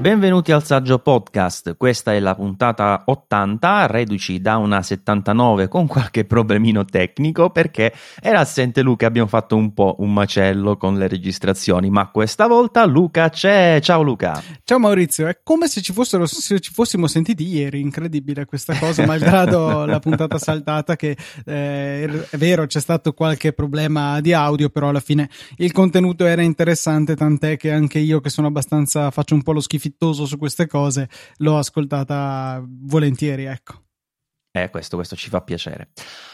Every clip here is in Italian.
Benvenuti al Saggio Podcast, questa è la puntata 80, reduci da una 79 con qualche problemino tecnico perché era assente Luca abbiamo fatto un po' un macello con le registrazioni, ma questa volta Luca c'è. Ciao Luca. Ciao Maurizio, è come se ci, fossero, se ci fossimo sentiti ieri, incredibile questa cosa, malgrado la puntata saltata che eh, è vero c'è stato qualche problema di audio, però alla fine il contenuto era interessante, tant'è che anche io che sono abbastanza, faccio un po' lo schifo fittoso su queste cose, l'ho ascoltata volentieri, ecco. Eh, questo, questo, ci fa piacere.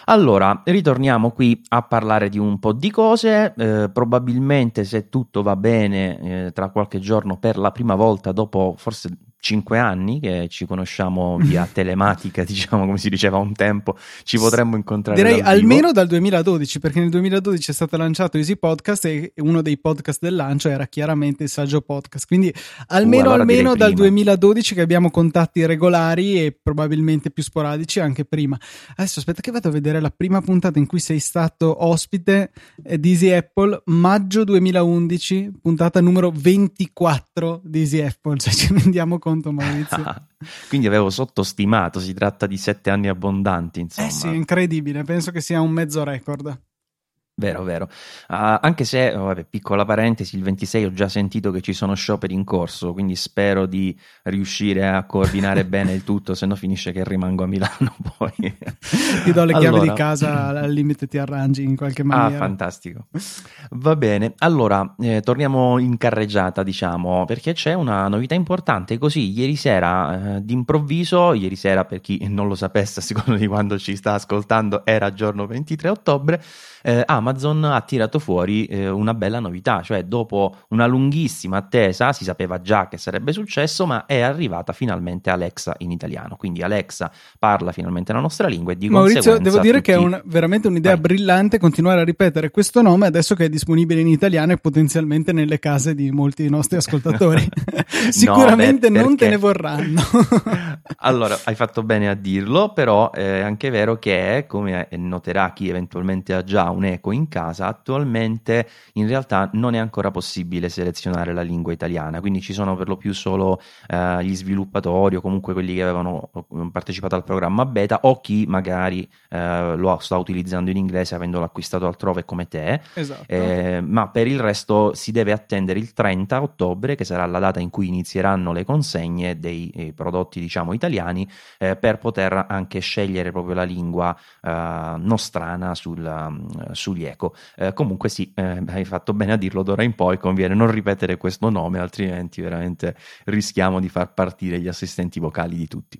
Allora, ritorniamo qui a parlare di un po' di cose. Eh, probabilmente, se tutto va bene, eh, tra qualche giorno, per la prima volta dopo forse cinque anni che ci conosciamo via telematica, diciamo come si diceva un tempo, ci potremmo incontrare. Direi dal almeno dal 2012, perché nel 2012 è stato lanciato Easy Podcast e uno dei podcast del lancio era chiaramente il Saggio Podcast. Quindi almeno, uh, allora almeno dal 2012 che abbiamo contatti regolari e probabilmente più sporadici anche prima. Adesso aspetta che vado a vedere la prima puntata in cui sei stato ospite di Easy Apple, maggio 2011, puntata numero 24 di Easy Apple, cioè ci rendiamo conto Maurizio. Quindi avevo sottostimato, si tratta di sette anni abbondanti, insomma. Eh sì, incredibile, penso che sia un mezzo record. Vero, vero. Uh, anche se, oh, vabbè, piccola parentesi, il 26 ho già sentito che ci sono scioperi in corso, quindi spero di riuscire a coordinare bene il tutto, se no finisce che rimango a Milano poi. ti do le allora... chiavi di casa, al limite ti arrangi in qualche ah, maniera. Ah, fantastico. Va bene, allora eh, torniamo in carreggiata, diciamo, perché c'è una novità importante. Così, ieri sera, eh, d'improvviso, ieri sera per chi non lo sapesse, a seconda di quando ci sta ascoltando, era giorno 23 ottobre, eh, Amazon ha tirato fuori eh, una bella novità, cioè dopo una lunghissima attesa si sapeva già che sarebbe successo, ma è arrivata finalmente Alexa in italiano. Quindi Alexa parla finalmente la nostra lingua e di Maurizio, devo dire tutti... che è un, veramente un'idea Vai. brillante continuare a ripetere questo nome adesso che è disponibile in italiano e potenzialmente nelle case di molti dei nostri ascoltatori. Sicuramente no, beh, non te ne vorranno. allora, hai fatto bene a dirlo, però è anche vero che, come noterà chi eventualmente ha già un eco in casa, attualmente in realtà non è ancora possibile selezionare la lingua italiana, quindi ci sono per lo più solo eh, gli sviluppatori o comunque quelli che avevano eh, partecipato al programma beta o chi magari eh, lo sta utilizzando in inglese avendolo acquistato altrove come te, esatto. eh, ma per il resto si deve attendere il 30 ottobre che sarà la data in cui inizieranno le consegne dei eh, prodotti diciamo italiani eh, per poter anche scegliere proprio la lingua nostrana sul, sugli eco. Eh, comunque sì, eh, hai fatto bene a dirlo, d'ora in poi conviene non ripetere questo nome, altrimenti veramente rischiamo di far partire gli assistenti vocali di tutti.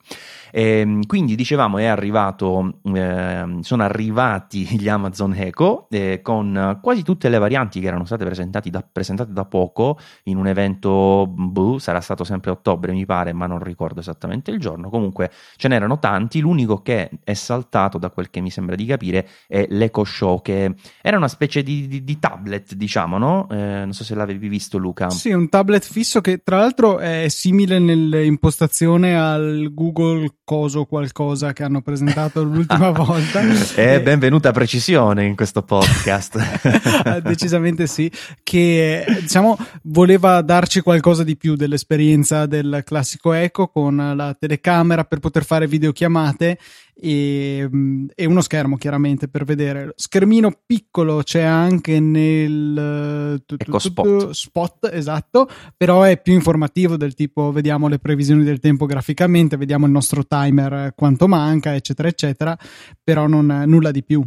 E, ehm, quindi dicevamo, è arrivato, eh, sono arrivati gli Amazon Echo eh, con quasi tutte le varianti che erano state da, presentate da poco in un evento, boh, sarà stato sempre ottobre mi pare, ma non ricordo esattamente il giorno. Comunque ce n'erano tanti, l'unico che è saltato da quel che mi sembra di capire è l'Eco Show che era una specie di, di, di tablet, diciamo, no? Eh, non so se l'avevi visto, Luca. Sì, un tablet fisso che tra l'altro è simile nell'impostazione al Google Coso qualcosa che hanno presentato l'ultima volta. Eh, benvenuta precisione in questo podcast. Decisamente sì, che diciamo voleva darci qualcosa di più dell'esperienza del classico Echo con la telecamera per poter fare videochiamate e, e, uno schermo chiaramente per vedere. Schermino piccolo c'è anche nel ecco, spot. spot, esatto, però è più informativo del tipo vediamo le previsioni del tempo graficamente, vediamo il nostro timer quanto manca, eccetera, eccetera, però non, nulla di più.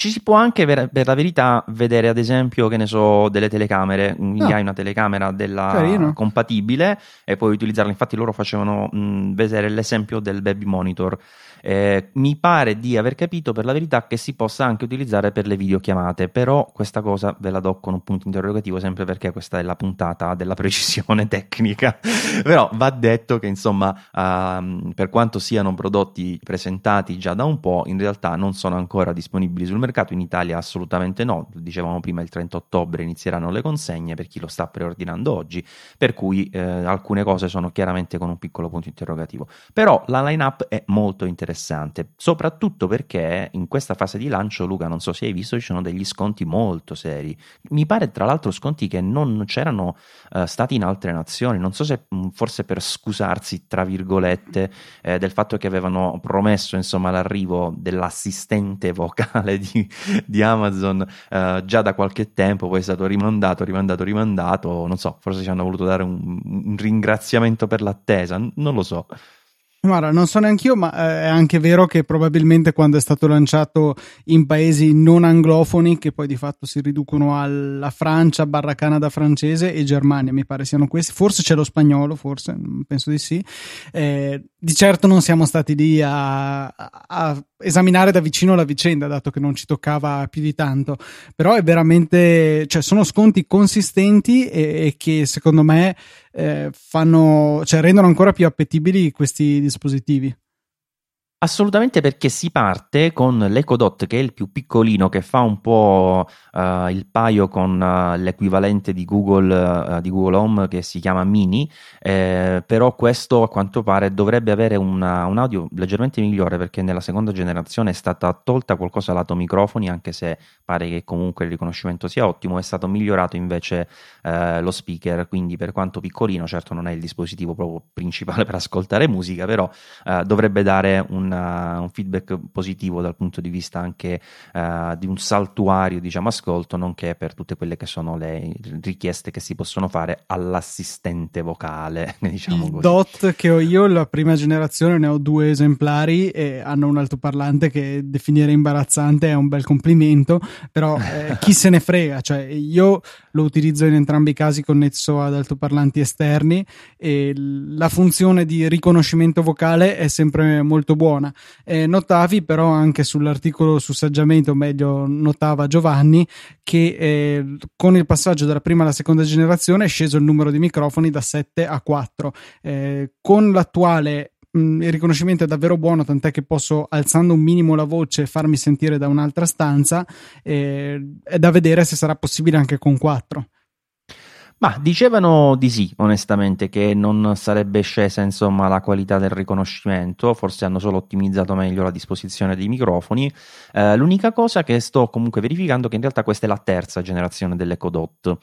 Ci si può anche, per, per, la verità, vedere ad esempio, che ne so, delle telecamere. Quindi ah. hai una telecamera della Carino. compatibile e puoi utilizzarla. Infatti, loro facevano mh, vedere l'esempio del baby monitor eh, mi pare di aver capito per la verità che si possa anche utilizzare per le videochiamate, però questa cosa ve la do con un punto interrogativo sempre perché questa è la puntata della precisione tecnica. però va detto che insomma, uh, per quanto siano prodotti presentati già da un po', in realtà non sono ancora disponibili sul mercato in Italia assolutamente no, dicevamo prima il 30 ottobre inizieranno le consegne per chi lo sta preordinando oggi, per cui eh, alcune cose sono chiaramente con un piccolo punto interrogativo. Però la line-up è molto interessante, soprattutto perché in questa fase di lancio, Luca, non so se hai visto, ci sono degli sconti molto seri. Mi pare tra l'altro sconti che non c'erano uh, stati in altre nazioni, non so se mh, forse per scusarsi, tra virgolette, eh, del fatto che avevano promesso insomma l'arrivo dell'assistente vocale di, di Amazon uh, già da qualche tempo, poi è stato rimandato, rimandato, rimandato, non so, forse ci hanno voluto dare un, un ringraziamento per l'attesa, non lo so. Guarda, non so neanche io, ma eh, è anche vero che probabilmente quando è stato lanciato in paesi non anglofoni, che poi di fatto si riducono alla Francia, barra Canada francese e Germania, mi pare siano questi, forse c'è lo spagnolo, forse, penso di sì, eh, di certo non siamo stati lì a, a, esaminare da vicino la vicenda, dato che non ci toccava più di tanto, però è veramente, cioè sono sconti consistenti e, e che secondo me eh, fanno, cioè rendono ancora più appetibili questi dispositivi. Assolutamente perché si parte con l'EcoDot che è il più piccolino che fa un po' uh, il paio con uh, l'equivalente di Google, uh, di Google Home che si chiama Mini, eh, però questo a quanto pare dovrebbe avere una, un audio leggermente migliore perché nella seconda generazione è stata tolta qualcosa lato microfoni anche se pare che comunque il riconoscimento sia ottimo, è stato migliorato invece lo speaker, quindi per quanto piccolino certo non è il dispositivo proprio principale per ascoltare musica, però dovrebbe dare un un, un feedback positivo dal punto di vista anche uh, di un saltuario diciamo, ascolto, nonché per tutte quelle che sono le richieste che si possono fare all'assistente vocale. Diciamo Il così. DOT che ho io, la prima generazione, ne ho due esemplari e hanno un altoparlante che definire imbarazzante è un bel complimento, però eh, chi se ne frega, cioè io lo utilizzo in entrambi i casi connesso ad altoparlanti esterni e la funzione di riconoscimento vocale è sempre molto buona. Eh, notavi però anche sull'articolo su saggiamento, o meglio notava Giovanni, che eh, con il passaggio dalla prima alla seconda generazione è sceso il numero di microfoni da 7 a 4. Eh, con l'attuale il riconoscimento è davvero buono, tant'è che posso alzando un minimo la voce farmi sentire da un'altra stanza. Eh, è da vedere se sarà possibile anche con 4. Ma dicevano di sì, onestamente, che non sarebbe scesa insomma la qualità del riconoscimento, forse hanno solo ottimizzato meglio la disposizione dei microfoni. Eh, l'unica cosa che sto comunque verificando è che in realtà questa è la terza generazione dell'Echo Dot.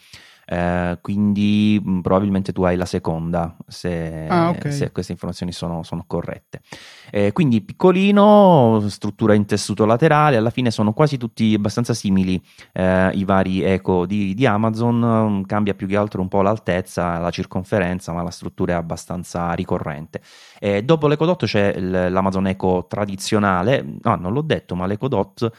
Eh, quindi mh, mm, probabilmente tu hai la seconda se, ah, okay. se queste informazioni sono, sono corrette. Eh, quindi piccolino, struttura in tessuto laterale, alla fine sono quasi tutti abbastanza simili eh, i vari eco di, di Amazon, cambia più che altro un po' l'altezza, la circonferenza, ma la struttura è abbastanza ricorrente. E dopo l'EcoDot c'è l'Amazon Eco tradizionale, no, non l'ho detto, ma l'EcoDot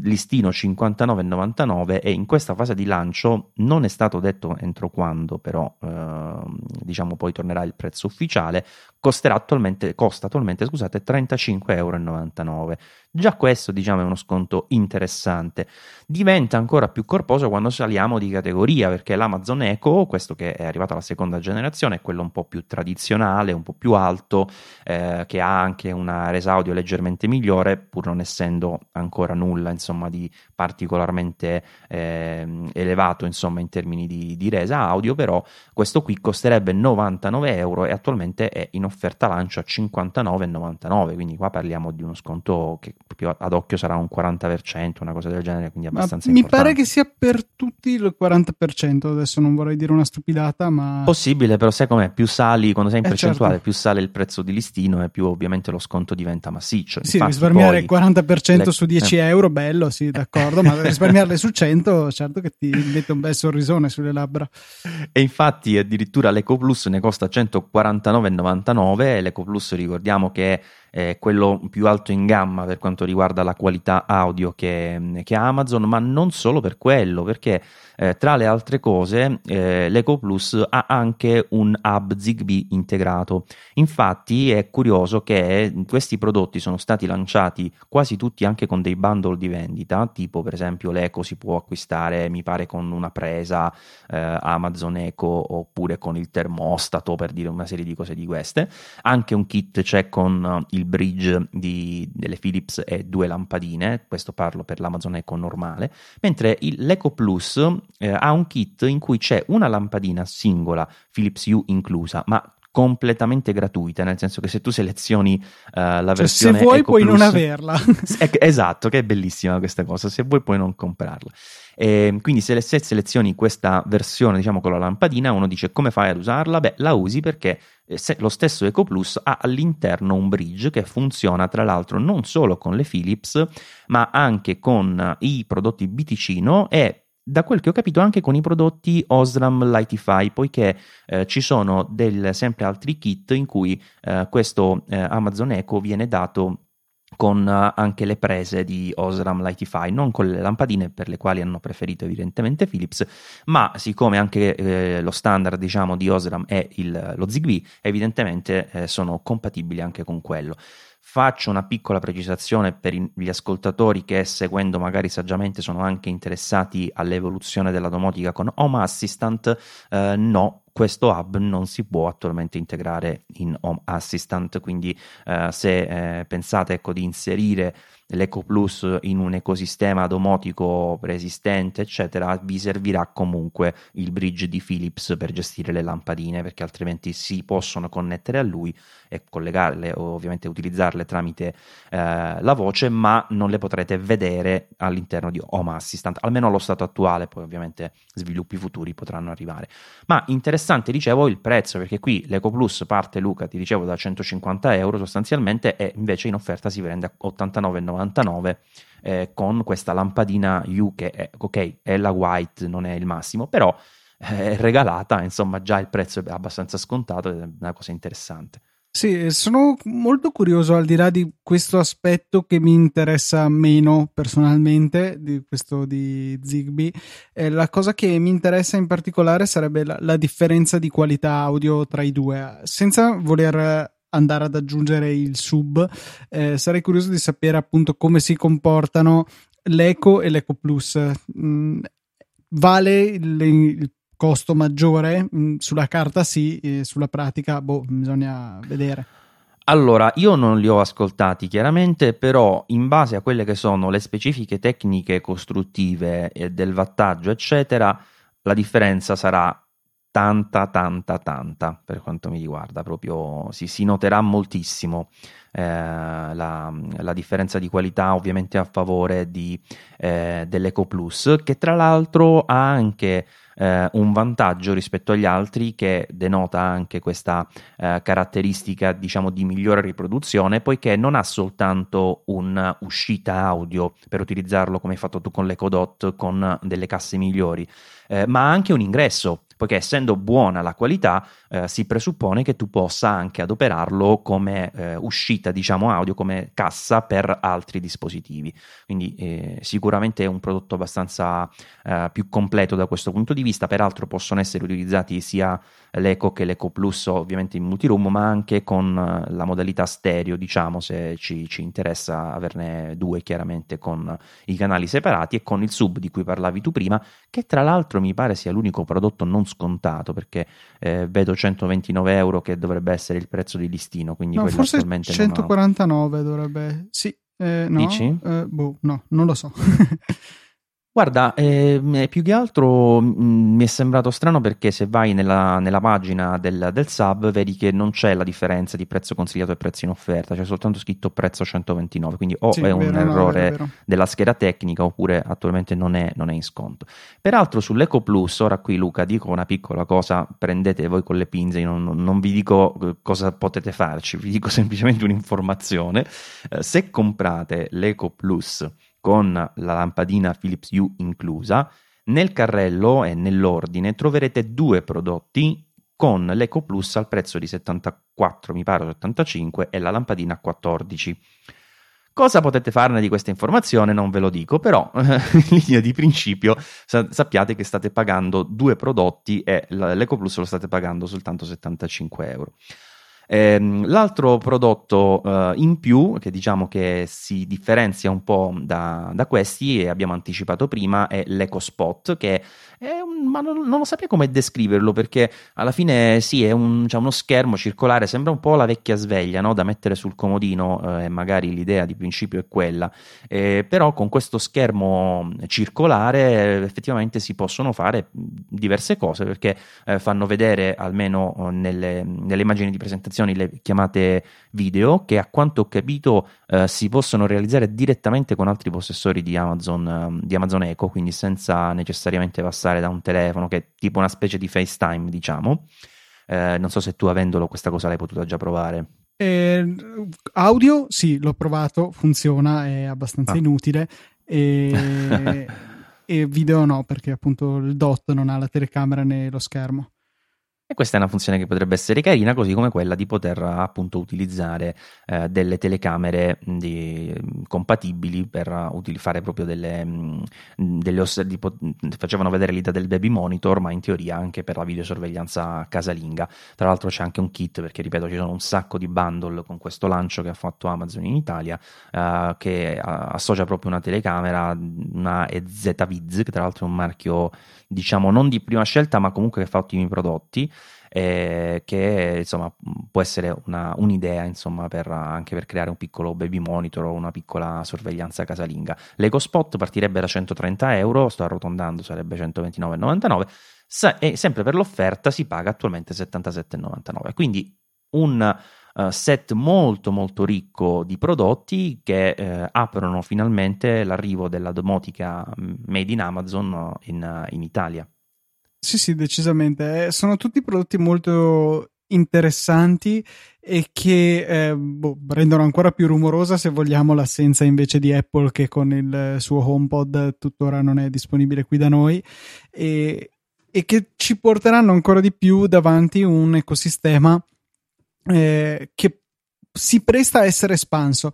listino 59,99 e in questa fase di lancio non è stato detto entro quando, però eh, diciamo poi tornerà il prezzo ufficiale, costerà attualmente, costa attualmente scusate, 35,99 euro. Già questo diciamo è uno sconto interessante. Diventa ancora più corposo quando saliamo di categoria, perché l'Amazon Echo, questo che è arrivato alla seconda generazione, è quello un po' più tradizionale, un po' più alto, eh, che ha anche una resa audio leggermente migliore, pur non essendo ancora nulla insomma, di particolarmente eh, elevato insomma, in termini di, di, resa audio, però questo qui costerebbe 99 euro e attualmente è in offerta lancio a 59,99, quindi qua parliamo di uno sconto che proprio ad occhio sarà un 40%, una cosa del genere, quindi abbastanza ma Mi pare che sia per tutti il 40%, adesso non vorrei dire una stupidata, ma... Possibile, però sai com'è, più sali, quando sei in eh percentuale, certo. più sale il prezzo di listino e più ovviamente lo sconto diventa massiccio. Infatti, sì, risparmiare il 40% le... su 10 eh. euro, bello, sì, d'accordo, ma risparmiarle su 100, certo che ti mette un bel sorrisone sulle labbra. E infatti addirittura l'Eco Plus ne costa 149,99 e l'Eco Plus ricordiamo che è quello più alto in gamma per quanto riguarda la qualità audio che, che ha Amazon, ma non solo per quello, perché eh, tra le altre cose eh, l'Eco Plus ha anche un hub Zigbee integrato. Infatti è curioso che questi prodotti sono stati lanciati quasi tutti anche con dei bundle di vendita, tipo per esempio l'Eco si può acquistare, mi pare, con una presa eh, Amazon Eco oppure con il termostato, per dire una serie di cose di queste. Anche un kit c'è con il bridge di, delle Philips e due lampadine, questo parlo per l'Amazon Echo normale, mentre il, l'Eco Plus eh, ha un kit in cui c'è una lampadina singola Philips U inclusa, ma completamente gratuita, nel senso che se tu selezioni uh, la cioè, versione se vuoi Eco puoi Plus, non averla. esatto, che è bellissima questa cosa, se vuoi puoi non comprarla. E quindi se, se, selezioni questa versione, diciamo con la lampadina, uno dice come fai ad usarla? Beh, la usi perché eh, lo stesso Eco Plus ha all'interno un bridge che funziona tra l'altro non solo con le Philips, ma anche con i prodotti Biticino e da quel che ho capito anche con i prodotti Osram Lightify, poiché eh, ci sono del, sempre altri kit in cui eh, questo eh, Amazon Echo viene dato con uh, anche le prese di Osram Lightify, non con le lampadine per le quali hanno preferito evidentemente Philips, ma siccome anche eh, lo standard diciamo di Osram è il, lo Zigbee, evidentemente eh, sono compatibili anche con quello. Faccio una piccola precisazione per gli ascoltatori che seguendo magari saggiamente sono anche interessati all'evoluzione della domotica con Home Assistant. Eh, no, questo hub non si può attualmente integrare in Home Assistant, quindi eh, se eh, pensate ecco, di inserire l'Eco Plus in un ecosistema domotico preesistente, eccetera, vi servirà comunque il bridge di Philips per gestire le lampadine, perché altrimenti si possono connettere a lui e collegarle ovviamente utilizzarle tramite eh, la voce, ma non le potrete vedere all'interno di Home Assistant, almeno allo stato attuale, poi ovviamente sviluppi futuri potranno arrivare. Ma interessante, dicevo, il prezzo, perché qui l'Eco Plus parte, Luca, ti dicevo, da 150 euro sostanzialmente e invece in offerta si vende a 89,99 eh, con questa lampadina U che è, ok, è la white, non è il massimo, però è regalata, insomma già il prezzo è abbastanza scontato ed è una cosa interessante. Sì, sono molto curioso al di là di questo aspetto che mi interessa meno personalmente, di questo di Zigbee. Eh, la cosa che mi interessa in particolare sarebbe la, la differenza di qualità audio tra i due, senza voler andare ad aggiungere il sub. Eh, sarei curioso di sapere appunto come si comportano l'Eco e l'Eco Plus. Mm, vale il, il costo maggiore? Mm, sulla carta sì, sulla pratica boh, bisogna vedere. Allora, io non li ho ascoltati chiaramente, però in base a quelle che sono le specifiche tecniche costruttive del wattaggio, eccetera, la differenza sarà tanta, tanta, tanta per quanto mi riguarda, proprio si, si noterà moltissimo eh, la, la, differenza di qualità ovviamente a favore di, eh, dell'Eco Plus, che tra l'altro ha anche eh, un vantaggio rispetto agli altri che denota anche questa eh, caratteristica diciamo di migliore riproduzione poiché non ha soltanto un'uscita audio per utilizzarlo come hai fatto tu con l'Ecodot con delle casse migliori eh, ma ha anche un ingresso poiché essendo buona la qualità eh, si presuppone che tu possa anche adoperarlo come eh, uscita diciamo audio come cassa per altri dispositivi. Quindi eh, sicuramente è un prodotto abbastanza eh, più completo da questo punto di vista. Peraltro possono essere utilizzati sia l'Eco che l'Eco Plus ovviamente in multiroom ma anche con eh, la modalità stereo diciamo se ci, ci interessa averne due chiaramente con i canali separati e con il sub di cui parlavi tu prima che tra l'altro mi pare sia l'unico prodotto non scontato perché eh, vedo 129 euro che dovrebbe essere il prezzo di listino. Quindi no, forse 149 dovrebbe. Sì, eh, no, Dici? Eh, boh, no, non lo so. Guarda, eh, più che altro mh, mm, mi è sembrato strano perché se vai nella, nella pagina del, del, sub vedi che non c'è la differenza di prezzo consigliato e prezzo in offerta, c'è soltanto scritto prezzo 129, quindi o sì, è un vero, errore no, della scheda tecnica oppure attualmente non è, non è, in sconto. Peraltro sull'Eco Plus, ora qui Luca dico una piccola cosa, prendete voi con le pinze, non, non vi dico eh, cosa potete farci, vi dico semplicemente un'informazione. Eh, se comprate l'Eco Plus con la lampadina Philips Hue inclusa, nel carrello e nell'ordine troverete due prodotti con l'Eco Plus al prezzo di 74, mi pare 75 e la lampadina a 14. Cosa potete farne di questa informazione? Non ve lo dico, però in linea di principio sappiate che state pagando due prodotti e l'Eco Plus lo state pagando soltanto 75 euro. Ehm, l'altro prodotto uh, in più, che diciamo che si differenzia un po' da, da questi, e abbiamo anticipato prima, è l'EcoSpot, che è un, ma non, non, lo saprei come descriverlo, perché alla fine sì, è un, uno schermo circolare, sembra un po' la vecchia sveglia no? da mettere sul comodino, eh, magari l'idea di principio è quella, eh, però con questo schermo circolare effettivamente si possono fare diverse cose, perché eh, fanno vedere almeno eh, nelle, nelle immagini di presentazione applicazioni, le chiamate video, che a quanto ho capito eh, si possono realizzare direttamente con altri possessori di Amazon, eh, di Amazon Echo, quindi senza necessariamente passare da un telefono, che è tipo una specie di FaceTime, diciamo. Eh, non so se tu avendolo questa cosa l'hai potuta già provare. Eh, audio, sì, l'ho provato, funziona, è abbastanza ah. inutile. E... e video no, perché appunto il DOT non ha la telecamera né lo schermo. E questa è una funzione che potrebbe essere carina, così come quella di poter appunto utilizzare eh, delle telecamere di, compatibili per uh, fare proprio delle, delle oss- di, facevano vedere l'idea del baby monitor, ma in teoria anche per la videosorveglianza casalinga. Tra l'altro c'è anche un kit, perché ripeto, ci sono un sacco di bundle con questo lancio che ha fatto Amazon in Italia, uh, che uh, associa proprio una telecamera, una EZViz, che tra l'altro è un marchio diciamo non di prima scelta, ma comunque che fa ottimi prodotti. Eh, che insomma può essere una, un'idea insomma per, anche per creare un piccolo baby monitor o una piccola sorveglianza casalinga. l'EcoSpot partirebbe da 130 euro, sto arrotondando, sarebbe 129,99 e sempre per l'offerta si paga attualmente 77,99 quindi un uh, set molto molto ricco di prodotti che uh, aprono finalmente l'arrivo della domotica mm, made in Amazon in, in Italia. Sì, sì, decisamente. Eh, sono tutti prodotti molto interessanti e che eh, boh, rendono ancora più rumorosa se vogliamo l'assenza invece di Apple che con il suo HomePod tuttora non è disponibile qui da noi e, e che ci porteranno ancora di più davanti un ecosistema eh, che si presta a essere espanso.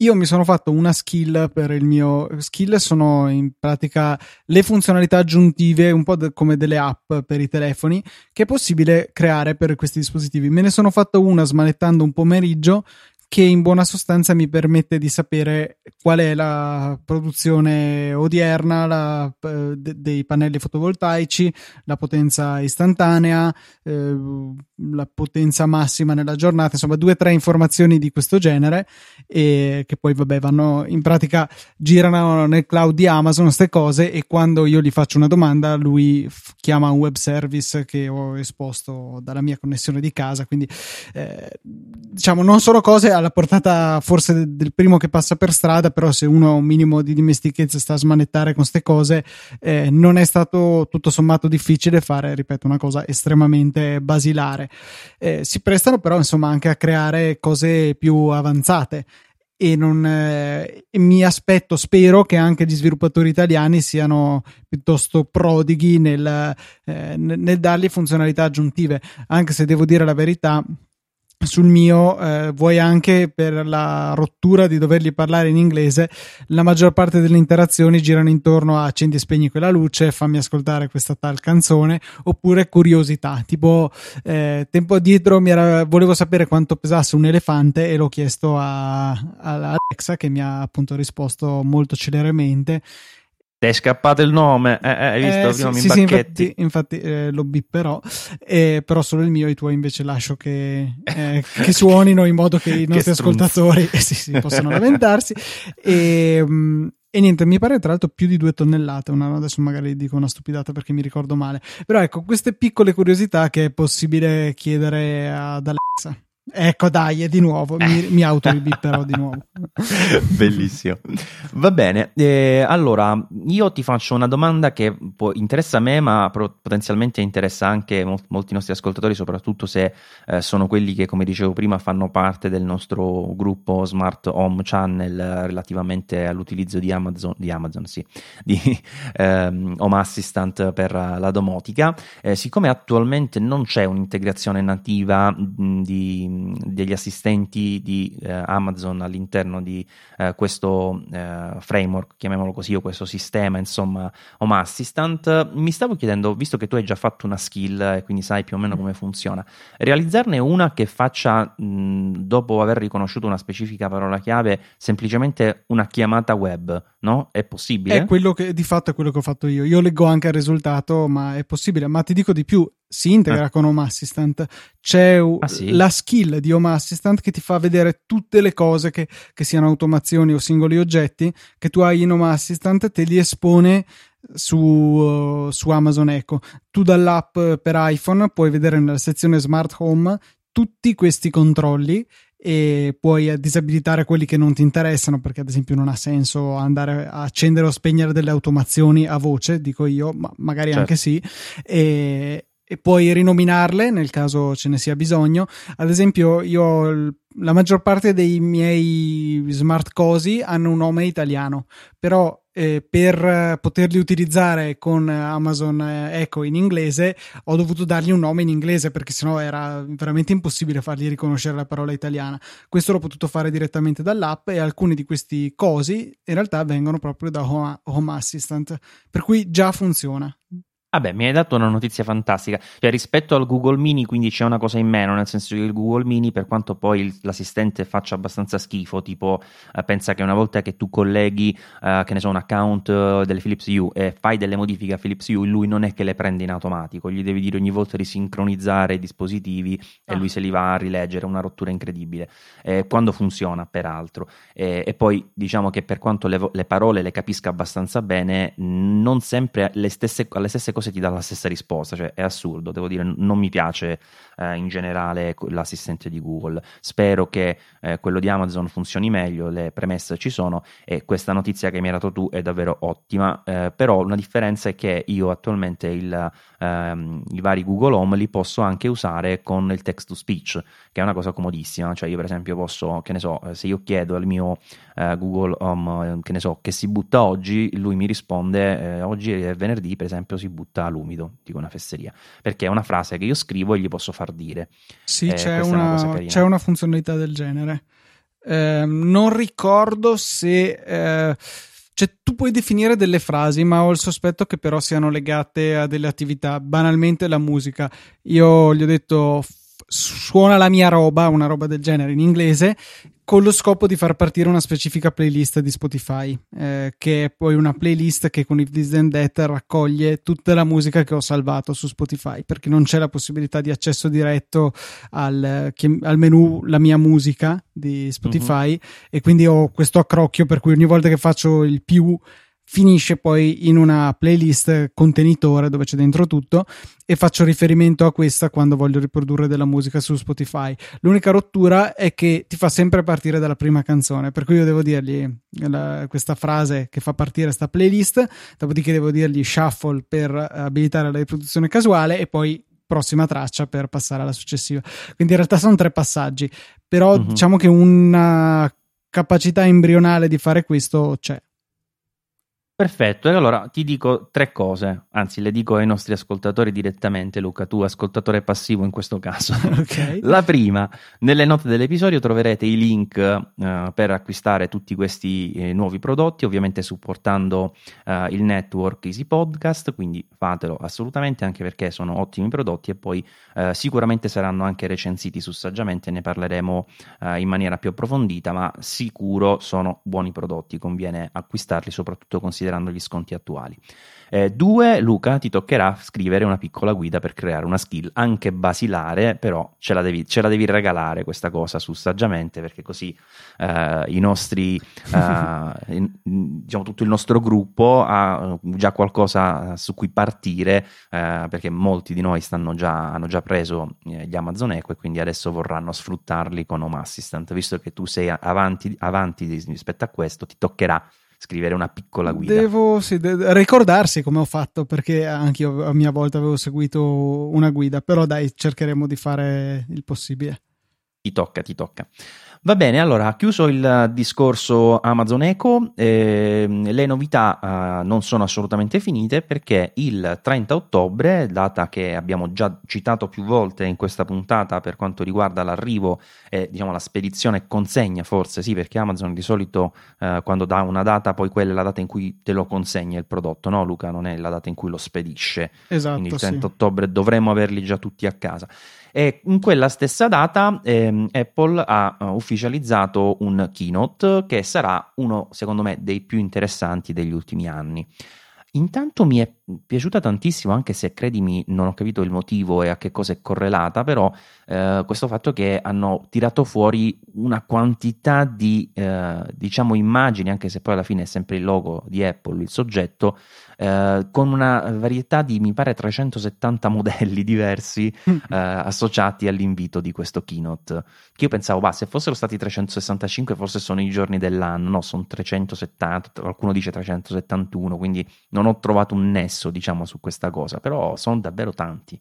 Io mi sono fatto una skill per il mio skill, sono in pratica le funzionalità aggiuntive, un po' de- come delle app per i telefoni, che è possibile creare per questi dispositivi. Me ne sono fatto una smanettando un pomeriggio che in buona sostanza mi permette di sapere qual è la produzione odierna la, eh, de, dei pannelli fotovoltaici, la potenza istantanea, eh, la potenza massima nella giornata, insomma due o tre informazioni di questo genere e che poi vabbè vanno in pratica girano nel cloud di Amazon queste cose e quando io gli faccio una domanda lui f- chiama un web service che ho esposto dalla mia connessione di casa quindi eh, diciamo non sono cose alla portata forse del primo che passa per strada, però se uno ha un minimo di dimestichezza sta a smanettare con queste cose, eh, non è stato tutto sommato difficile fare, ripeto, una cosa estremamente basilare. Eh, si prestano però insomma anche a creare cose più avanzate e non, eh, mi aspetto, spero che anche gli sviluppatori italiani siano piuttosto prodighi nel, eh, nel dargli funzionalità aggiuntive, anche se devo dire la verità sul mio, eh, vuoi anche per la rottura di dovergli parlare in inglese, la maggior parte delle interazioni girano intorno a accendi e spegni quella luce, fammi ascoltare questa tal canzone, oppure curiosità, tipo eh, tempo addietro era, volevo sapere quanto pesasse un elefante e l'ho chiesto a, a Alexa che mi ha appunto risposto molto celermente. ti è scappato il nome, eh, eh, hai visto? Eh, sì, sì, sì, infatti, infatti eh, lo bipperò, eh, però solo il mio, i tuoi invece lascio che, eh, che suonino in modo che i nostri ascoltatori sì, sì, possano lamentarsi. E, um, e niente, mi pare tra l'altro più di due tonnellate. Una, adesso magari dico una stupidata perché mi ricordo male. Però ecco, queste piccole curiosità che è possibile chiedere ad Alexa. Ecco, dai, è di nuovo, mi, mi autoribipperò di nuovo. Bellissimo. Va bene, eh, allora io ti faccio una domanda che può, interessa a me, ma potenzialmente interessa anche mol- molti nostri ascoltatori, soprattutto se eh, sono quelli che, come dicevo prima, fanno parte del nostro gruppo Smart Home Channel relativamente all'utilizzo di Amazon, di Amazon, sì, di ehm, Home Assistant per la domotica. Eh, siccome attualmente non c'è un'integrazione nativa mh, di degli assistenti di eh, Amazon all'interno di eh, questo eh, framework, chiamiamolo così, o questo sistema, insomma, Home Assistant, mi stavo chiedendo, visto che tu hai già fatto una skill e quindi sai più o meno come funziona, realizzarne una che faccia, mh, dopo aver riconosciuto una specifica parola chiave, semplicemente una chiamata web, no? È possibile? È quello che di fatto è quello che ho fatto io. Io leggo anche il risultato, ma è possibile. Ma ti dico di più, si integra ah. con Home Assistant. C'è ah, sì? la skill di Home Assistant che ti fa vedere tutte le cose che, che, siano automazioni o singoli oggetti che tu hai in Home Assistant, te li espone su, su Amazon Echo. Tu dall'app per iPhone puoi vedere nella sezione Smart Home tutti questi controlli e puoi disabilitare quelli che non ti interessano perché ad esempio non ha senso andare a accendere o spegnere delle automazioni a voce dico io ma magari certo. anche sì e, e puoi rinominarle nel caso ce ne sia bisogno. Ad esempio, io la maggior parte dei miei smart cosi hanno un nome italiano, però eh, per poterli utilizzare con Amazon Echo in inglese ho dovuto dargli un nome in inglese perché sennò era veramente impossibile fargli riconoscere la parola italiana. Questo l'ho potuto fare direttamente dall'app e alcuni di questi cosi in realtà vengono proprio da Home, Home Assistant, per cui già funziona. Vabbè, mi hai dato una notizia fantastica. Cioè, rispetto al Google Mini, quindi c'è una cosa in meno, nel senso che il Google Mini, per quanto poi il, l'assistente faccia abbastanza schifo, tipo eh, pensa che una volta che tu colleghi, eh, che ne so, un account eh, delle Philips Hue e fai delle modifiche a Philips Hue, lui non è che le prende in automatico, gli devi dire ogni volta di sincronizzare i dispositivi ah. e lui se li va a rileggere, una rottura incredibile. Eh, quando funziona, peraltro. e poi diciamo che per quanto le, le, parole le capisca abbastanza bene, non sempre le stesse, alle stesse cose ti dà la stessa risposta, cioè è assurdo, devo dire, non mi piace eh, in generale l'assistente di Google. Spero che eh, quello di Amazon funzioni meglio, le premesse ci sono e questa notizia che mi hai dato tu è davvero ottima, eh, però una differenza è che io attualmente il, ehm, i vari Google Home li posso anche usare con il text to speech, che è una cosa comodissima, cioè io per esempio posso, che ne so, eh, se io chiedo al mio eh, Google Home, eh, che ne so, che si butta oggi, lui mi risponde oggi è venerdì, per esempio si butta l'umido, dico una fesseria, perché è una frase che io scrivo e gli posso far dire. Sì, eh, c'è, una, una c'è, una, funzionalità del genere. Eh, non ricordo se... Eh, cioè, tu puoi definire delle frasi, ma ho il sospetto che però siano legate a delle attività. Banalmente la musica. Io gli ho detto suona la mia roba, una roba del genere in inglese, con lo scopo di far partire una specifica playlist di Spotify, eh, che è poi una playlist che con If This Then That raccoglie tutta la musica che ho salvato su Spotify, perché non c'è la possibilità di accesso diretto al, al menu La mia musica di Spotify uh-huh. e quindi ho questo accrocchio per cui ogni volta che faccio il più finisce poi in una playlist contenitore dove c'è dentro tutto e faccio riferimento a questa quando voglio riprodurre della musica su Spotify. L'unica rottura è che ti fa sempre partire dalla prima canzone, per cui io devo dirgli la, questa frase che fa partire questa playlist, dopodiché devo dirgli shuffle per abilitare la riproduzione casuale e poi prossima traccia per passare alla successiva. Quindi in realtà sono tre passaggi, però uh-huh. diciamo che una capacità embrionale di fare questo c'è. Perfetto, e allora ti dico tre cose, anzi le dico ai nostri ascoltatori direttamente, Luca, tu ascoltatore passivo in questo caso. Okay. La prima, nelle note dell'episodio troverete i link uh, per acquistare tutti questi eh, nuovi prodotti, ovviamente supportando uh, il network Easy Podcast, quindi fatelo assolutamente anche perché sono ottimi prodotti e poi uh, sicuramente saranno anche recensiti su Saggiamente, ne parleremo in maniera più approfondita, ma sicuro sono buoni prodotti, conviene acquistarli soprattutto considerando considerando gli sconti attuali. Eh, due, Luca, ti toccherà scrivere una piccola guida per creare una skill, anche basilare, però ce la devi, ce la devi regalare questa cosa su saggiamente, perché così eh, i nostri, eh, diciamo tutto il nostro gruppo ha già qualcosa su cui partire, eh, perché molti di noi già, hanno già preso eh, gli Amazon Echo e quindi adesso vorranno sfruttarli con Home Assistant. Visto che tu sei avanti, avanti rispetto a questo, ti toccherà scrivere una piccola guida. Devo sì, de- ricordarsi come ho fatto, perché anche io a mia volta avevo seguito una guida, però dai, cercheremo di fare il possibile. Ti tocca, ti tocca. Va bene, allora, chiuso il discorso Amazon Echo, eh, le novità eh, non sono assolutamente finite perché il 30 ottobre, data che abbiamo già citato più volte in questa puntata per quanto riguarda l'arrivo e diciamo la spedizione e consegna, forse sì, perché Amazon di solito eh, quando dà una data, poi quella è la data in cui te lo consegna il prodotto, no Luca? Non è la data in cui lo spedisce. Esatto. Quindi il 30 sì. ottobre dovremmo averli già tutti a casa. E in quella stessa data ehm, Apple ha uh, ufficializzato un keynote che sarà uno, secondo me, dei più interessanti degli ultimi anni. Intanto mi è piaciuta tantissimo, anche se credimi non ho capito il motivo e a che cosa è correlata, però eh, questo fatto che hanno tirato fuori una quantità di eh, diciamo immagini, anche se poi alla fine è sempre il logo di Apple, il soggetto, eh, con una varietà di mi pare 370 modelli diversi eh, associati all'invito di questo keynote. Che io pensavo, va, se fossero stati 365 forse sono i giorni dell'anno, no, sono 370, qualcuno dice 371, quindi non ho trovato un nesso, diciamo, su questa cosa, però sono davvero tanti.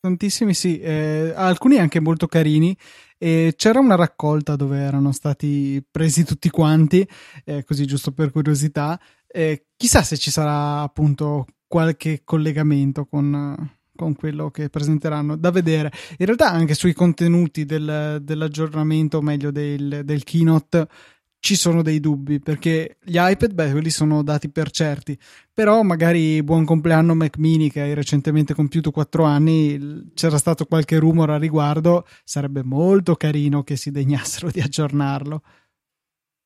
Tantissimi, sì, eh, alcuni anche molto carini. E c'era una raccolta dove erano stati presi tutti quanti, eh, così giusto per curiosità. Eh, chissà se ci sarà appunto qualche collegamento con, con, quello che presenteranno, da vedere. In realtà anche sui contenuti del, dell'aggiornamento, o meglio del, del keynote, ci sono dei dubbi perché gli iPad, beh, quelli sono dati per certi, però magari buon compleanno Mac Mini che hai recentemente compiuto 4 anni, c'era stato qualche rumor a riguardo, sarebbe molto carino che si degnassero di aggiornarlo.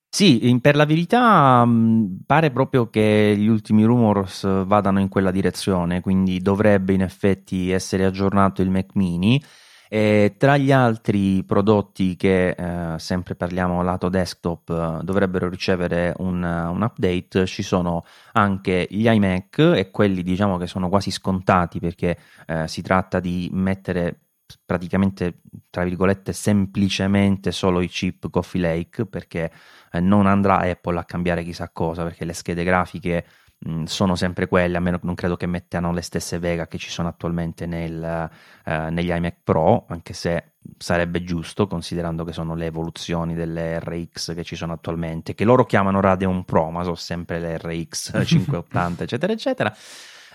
Sì, per la verità mh, pare proprio che gli ultimi rumors vadano in quella direzione, quindi dovrebbe in effetti essere aggiornato il Mac Mini e tra gli altri prodotti che eh, sempre parliamo lato desktop eh, dovrebbero ricevere un, un, update ci sono anche gli iMac e quelli diciamo che sono quasi scontati perché eh, si tratta di mettere praticamente tra virgolette semplicemente solo i chip Coffee Lake perché eh, non andrà Apple a cambiare chissà cosa perché le schede grafiche Mm, sono sempre quelle, a meno che non credo che mettano le stesse Vega che ci sono attualmente nel, eh, negli iMac Pro, anche se sarebbe giusto considerando che sono le evoluzioni delle RX che ci sono attualmente, che loro chiamano Radeon Pro, ma sono sempre le RX 580, eccetera, eccetera.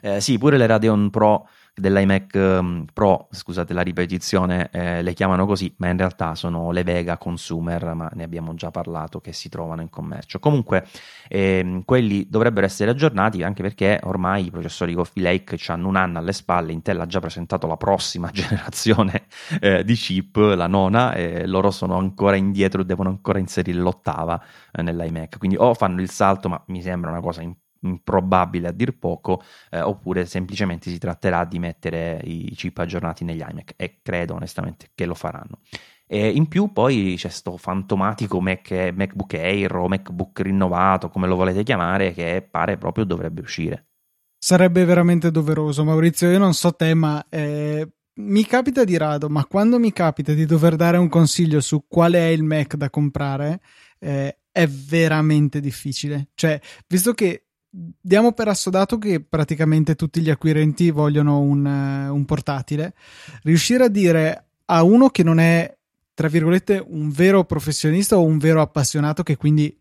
Eh, sì, pure le Radeon Pro dell'iMac um, Pro, scusate la ripetizione, eh, le chiamano così, ma in realtà sono le Vega Consumer, ma ne abbiamo già parlato, che si trovano in commercio. Comunque, ehm, quelli dovrebbero essere aggiornati anche perché ormai i processori Coffee Lake hanno un anno alle spalle, Intel ha già presentato la prossima generazione eh, di chip, la nona, e loro sono ancora indietro, devono ancora inserire l'ottava eh, nell'iMac, quindi o fanno il salto, ma mi sembra una cosa importante improbabile a dir poco, eh, oppure semplicemente si tratterà di mettere i chip aggiornati negli iMac e credo onestamente che lo faranno. E in più poi c'è questo fantomatico Mac, MacBook Air o MacBook rinnovato, come lo volete chiamare, che pare proprio dovrebbe uscire. Sarebbe veramente doveroso, Maurizio. Io non so te, ma eh, mi capita di rado, ma quando mi capita di dover dare un consiglio su quale è il Mac da comprare, eh, è veramente difficile. Cioè, visto che diamo per assodato che praticamente tutti gli acquirenti vogliono un, uh, un, portatile. Riuscire a dire a uno che non è, tra virgolette, un vero professionista o un vero appassionato che quindi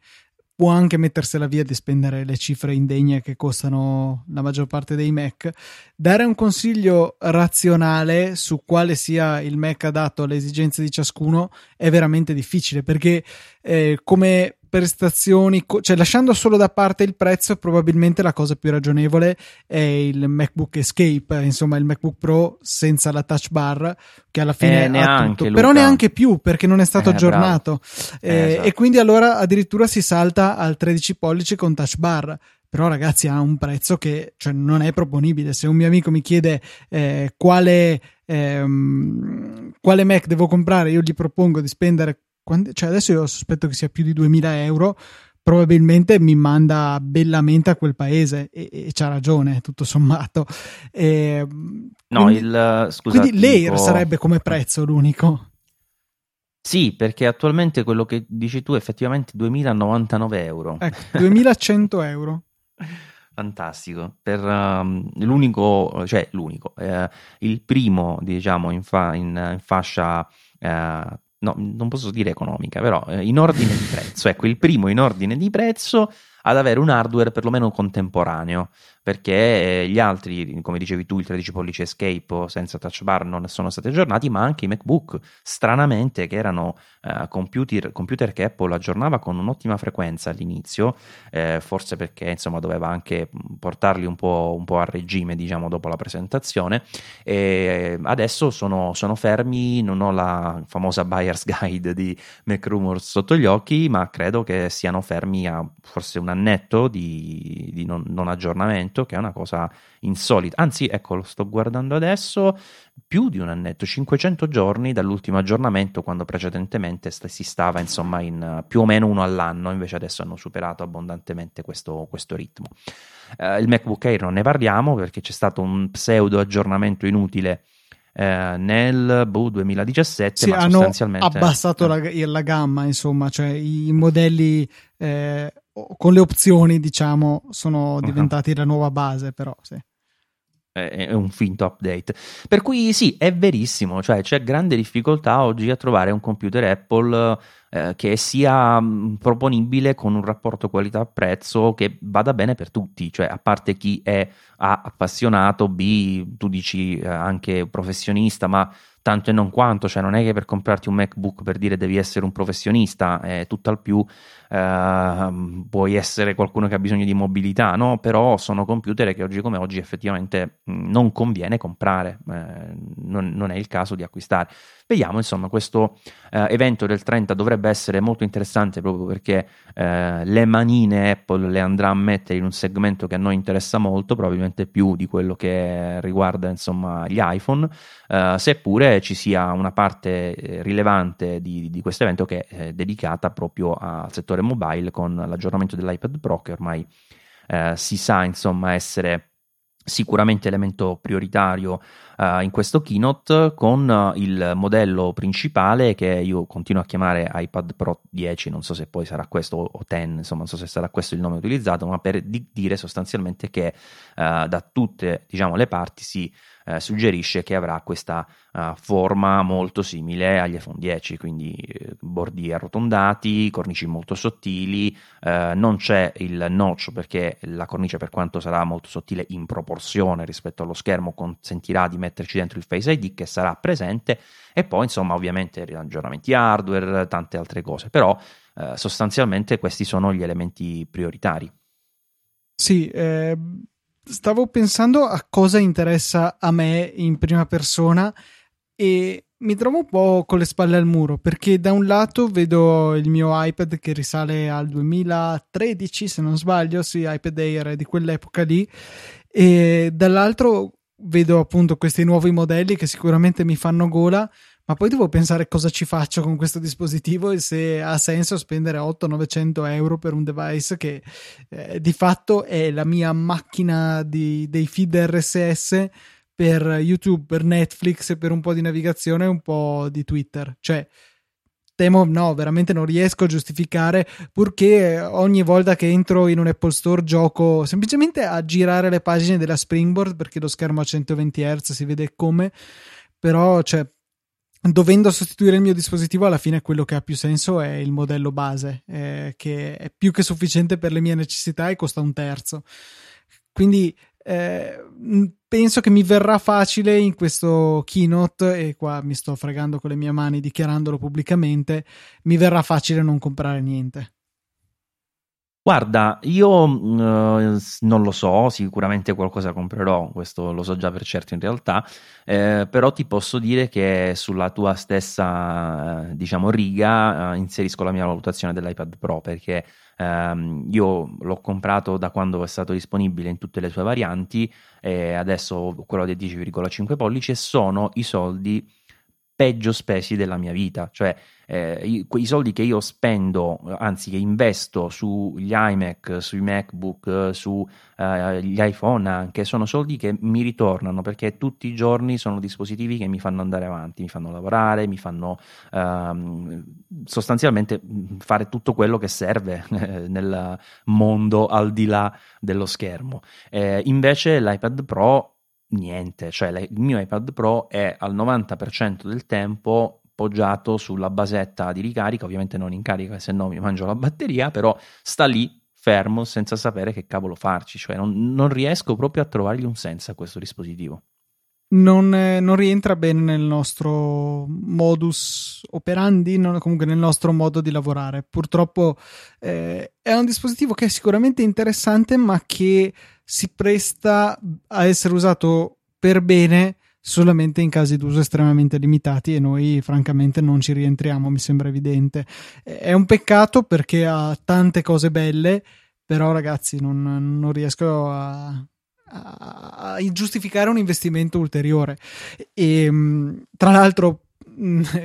può anche mettersela via di spendere le cifre indegne che costano la maggior parte dei Mac, dare un consiglio razionale su quale sia il Mac adatto alle esigenze di ciascuno è veramente difficile perché eh, come prestazioni, cioè lasciando solo da parte il prezzo, probabilmente la cosa più ragionevole è il MacBook Escape, insomma il MacBook Pro senza la touch bar, che alla fine eh, neanche, tutto, però neanche più perché non è stato eh, aggiornato. Eh, eh, esatto. E quindi allora addirittura si salta al 13 pollici con touch bar. Però ragazzi ha un prezzo che cioè, non è proponibile. Se un mio amico mi chiede eh, quale, ehm, quale Mac devo comprare io gli propongo di spendere quando, cioè adesso io sospetto che sia più di 2000 euro probabilmente mi manda bellamente a quel paese e, e c'ha ragione tutto sommato e, no quindi, il scusa, quindi l'Air dico... sarebbe come prezzo l'unico sì, perché attualmente quello che dici tu è effettivamente 2099 euro. Ecco, 2100 euro. Fantastico. Per um, l'unico, cioè l'unico, eh, il primo, diciamo, in, fa, in, in fascia eh, no, non posso dire economica, però eh, in ordine di prezzo. Ecco, il primo in ordine di prezzo ad avere un hardware perlomeno contemporaneo, perché gli altri, come dicevi tu, il 13 pollici Escape senza touch bar non sono stati aggiornati, ma anche i MacBook, stranamente, che erano uh, computer, computer, che Apple aggiornava con un'ottima frequenza all'inizio, eh, forse perché insomma doveva anche portarli un po', un po', a regime, diciamo, dopo la presentazione, e adesso sono, sono fermi, non ho la famosa buyer's guide di Mac Rumors sotto gli occhi, ma credo che siano fermi a forse un annetto di, di non, non, aggiornamento, che è una cosa insolita. Anzi, ecco, lo sto guardando adesso, più di un annetto, 500 giorni dall'ultimo aggiornamento, quando precedentemente si stava insomma in più o meno uno all'anno, invece adesso hanno superato abbondantemente questo, questo ritmo. Eh, il MacBook Air non ne parliamo perché c'è stato un pseudo aggiornamento inutile eh, nel boh, 2017 sì, hanno sostanzialmente... abbassato eh. la, la, gamma insomma cioè i modelli eh, con le opzioni, diciamo, sono uh-huh. diventati uh-huh. la nuova base, però sì. È un finto update. Per cui sì, è verissimo, cioè c'è grande difficoltà oggi a trovare un computer Apple eh, che sia mh, proponibile con un rapporto qualità-prezzo che vada bene per tutti, cioè a parte chi è A appassionato, B tu dici eh, anche professionista, ma tanto e non quanto, cioè non è che per comprarti un MacBook per dire devi essere un professionista, è tutt'al più Uh, puoi essere qualcuno che ha bisogno di mobilità, no? Però sono computer che oggi come oggi effettivamente non conviene comprare, eh, non, non, è il caso di acquistare. Vediamo, insomma, questo uh, evento del 30 dovrebbe essere molto interessante proprio perché uh, le manine Apple le andrà a mettere in un segmento che a noi interessa molto, probabilmente più di quello che riguarda insomma gli iPhone, seppure ci sia una parte eh, rilevante di, di questo evento che è dedicata proprio al settore settore mobile con l'aggiornamento dell'iPad Pro che ormai eh, si sa insomma essere sicuramente elemento prioritario uh, in questo keynote con uh, il modello principale che io continuo a chiamare iPad Pro 10 non so se poi sarà questo o 10 insomma non so se sarà questo il nome utilizzato ma per di- dire sostanzialmente che uh, da tutte diciamo le parti si eh, suggerisce che avrà questa uh, forma molto simile agli iPhone 10, quindi eh, bordi arrotondati, cornici molto sottili, eh, non c'è il notch perché la cornice per quanto sarà molto sottile in proporzione rispetto allo schermo consentirà di metterci dentro il Face ID che sarà presente e poi insomma ovviamente aggiornamenti hardware, tante altre cose, però eh, sostanzialmente questi sono gli elementi prioritari. Sì, eh, stavo pensando a cosa interessa a me in prima persona e mi trovo un po' con le spalle al muro perché da un lato vedo il mio iPad che risale al 2013 se non sbaglio, sì, iPad Air di quell'epoca lì e dall'altro vedo appunto questi nuovi modelli che sicuramente mi fanno gola ma poi devo pensare cosa ci faccio con questo dispositivo e se ha senso spendere 800-900 euro per un device che eh, di fatto è la mia macchina di, dei feed RSS per YouTube, per Netflix, per un po' di navigazione e un po' di Twitter. Cioè, temo no, veramente non riesco a giustificare purché ogni volta che entro in un Apple Store gioco semplicemente a girare le pagine della Springboard perché lo schermo a 120 Hz si vede come, però cioè dovendo sostituire il mio dispositivo, alla fine quello che ha più senso è il modello base, eh, che è più che sufficiente per le mie necessità e costa un terzo. Quindi eh, penso che mi verrà facile in questo keynote, e qua mi sto fregando con le mie mani dichiarandolo pubblicamente, mi verrà facile non comprare niente. Guarda, io uh, non lo so, sicuramente qualcosa comprerò, questo lo so già per certo in realtà, eh, però ti posso dire che sulla tua stessa, eh, diciamo, riga uh, inserisco la mia valutazione dell'iPad Pro perché um, io l'ho comprato da quando è stato disponibile in tutte le sue varianti e adesso quello dei 10,5 pollici e sono i soldi peggio spesi della mia vita, cioè eh, i, soldi che io spendo, anzi che investo sugli iMac, sui MacBook, sugli eh, iPhone anche, sono soldi che mi ritornano perché tutti i giorni sono dispositivi che mi fanno andare avanti, mi fanno lavorare, mi fanno ehm, sostanzialmente fare tutto quello che serve eh, nel mondo al di là dello schermo. Eh, invece l'iPad Pro niente, cioè il mio iPad Pro è al 90% del tempo appoggiato sulla basetta di ricarica, ovviamente non in carica, se no mi mangio la batteria, però sta lì fermo senza sapere che cavolo farci, cioè non, non riesco proprio a trovargli un senso a questo dispositivo. Non, eh, non, rientra bene nel nostro modus operandi, non, comunque nel nostro modo di lavorare. Purtroppo eh, è un dispositivo che è sicuramente interessante, ma che si presta a essere usato per bene solamente in casi d'uso estremamente limitati e noi francamente non ci rientriamo, mi sembra evidente. È un peccato perché ha tante cose belle, però ragazzi non, non riesco a, a, giustificare un investimento ulteriore. E tra l'altro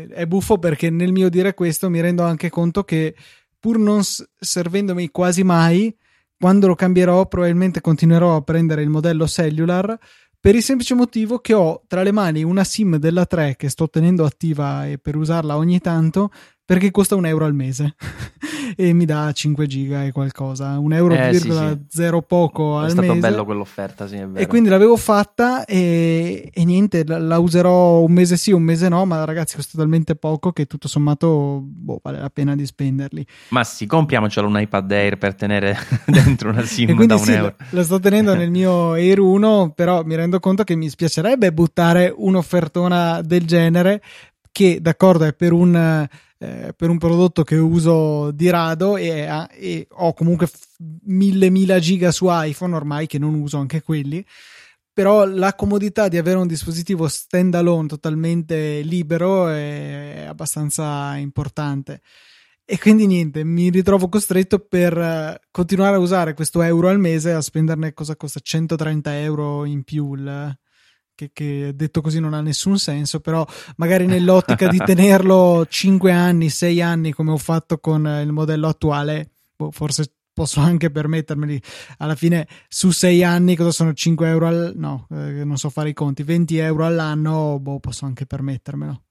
è buffo perché nel mio dire questo mi rendo anche conto che pur non servendomi quasi mai, quando lo cambierò probabilmente continuerò a prendere il modello cellular per il semplice motivo che ho tra le mani una SIM della 3 che sto tenendo attiva e per usarla ogni tanto perché costa un euro al mese e mi dà 5 giga e qualcosa, un euro eh, sì, sì. zero poco al mese. È stato bello quell'offerta, sì, E quindi l'avevo fatta e, e, niente, la, userò un mese sì, un mese no, ma ragazzi costa talmente poco che tutto sommato boh, vale la pena di spenderli. Ma sì, compriamocelo un iPad Air per tenere dentro una SIM da un euro. Lo sto tenendo nel mio Air 1, però mi rendo conto che mi spiacerebbe buttare un'offertona del genere che d'accordo è per un eh, per un prodotto che uso di rado e, e ho comunque mille mila giga su iPhone ormai che non uso anche quelli. Però la comodità di avere un dispositivo standalone totalmente libero è abbastanza importante. E quindi niente, mi ritrovo costretto per eh, continuare a usare questo euro al mese a spenderne cosa costa? 130 euro in più il, che, che, detto così non ha nessun senso, però magari nell'ottica di tenerlo 5 anni, 6 anni come ho fatto con il modello attuale, boh, forse posso anche permettermeli. Alla fine su 6 anni cosa sono 5 euro al... no, eh, non so fare i conti, 20 euro all'anno, boh, posso anche permettermelo.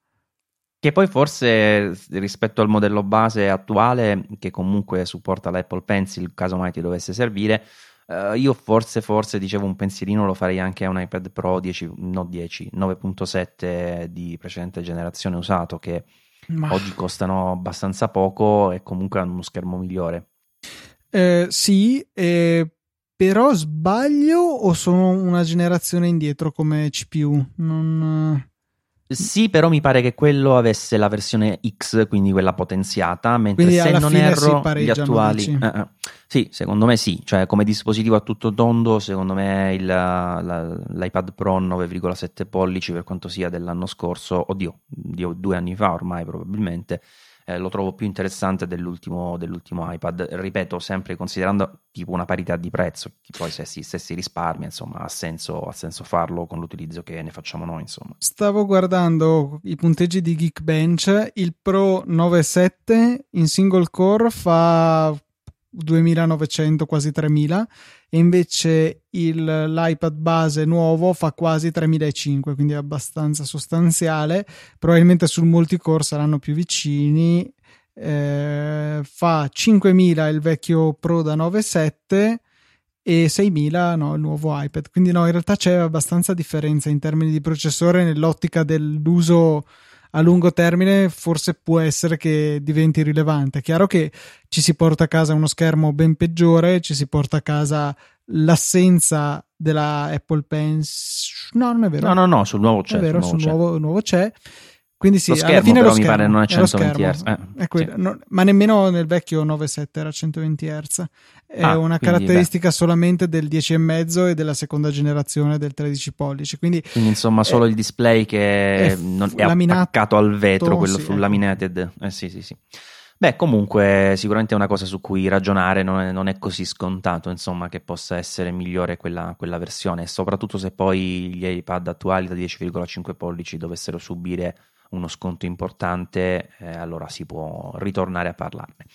Che poi forse rispetto al modello base attuale, che comunque supporta l'Apple Pencil, caso mai ti dovesse servire, Uh, io forse, forse dicevo un pensierino lo farei anche a un iPad Pro 10, no 10, 9.7 di precedente generazione usato che Ma... oggi costano abbastanza poco e comunque hanno uno schermo migliore. Eh, sì, eh, però sbaglio o sono una generazione indietro come CPU? Non... Sì, però mi pare che quello avesse la versione X, quindi quella potenziata, mentre quindi se non erro gli attuali... Eh, eh. Sì, secondo me sì, cioè come dispositivo a tutto tondo, secondo me il, la, l'iPad Pro 9,7 pollici per quanto sia dell'anno scorso, oddio, di due anni fa ormai probabilmente, eh, lo trovo più interessante dell'ultimo, dell'ultimo, iPad. Ripeto, sempre considerando tipo una parità di prezzo, poi se si, se si risparmia, insomma, ha senso, ha senso, farlo con l'utilizzo che ne facciamo noi, insomma. Stavo guardando i punteggi di Geekbench, il Pro 9.7 in single core fa 2900, quasi 3000 e invece il, l'iPad base nuovo fa quasi 3500, quindi è abbastanza sostanziale. Probabilmente sul multicore saranno più vicini. Eh, fa 5000 il vecchio Pro da 9.7 e 6000 no, il nuovo iPad. Quindi no, in realtà c'è abbastanza differenza in termini di processore nell'ottica dell'uso a lungo termine forse può essere che diventi rilevante. È chiaro che ci si porta a casa uno schermo ben peggiore, ci si porta a casa l'assenza della Apple Pencil. No, non è vero. No, no, no, sul nuovo c'è. È vero, sul nuovo, sul nuovo c'è. Quindi sì, lo schermo, alla fine però lo schermo, mi pare non è 120 Hz. Eh, sì. ma nemmeno nel vecchio 9.7 era 120 Hz. È ah, una caratteristica beh. solamente del 10,5 e della seconda generazione del 13 pollici. Quindi, quindi insomma, solo è, il display che è, non, è attaccato al vetro, quello sì, ecco. laminated. Eh sì, sì, sì. Beh, comunque, sicuramente è una cosa su cui ragionare, non è, non è così scontato, insomma, che possa essere migliore quella, quella versione, soprattutto se poi gli iPad attuali da 10,5 pollici dovessero subire uno sconto importante, eh, allora si può ritornare a parlarne.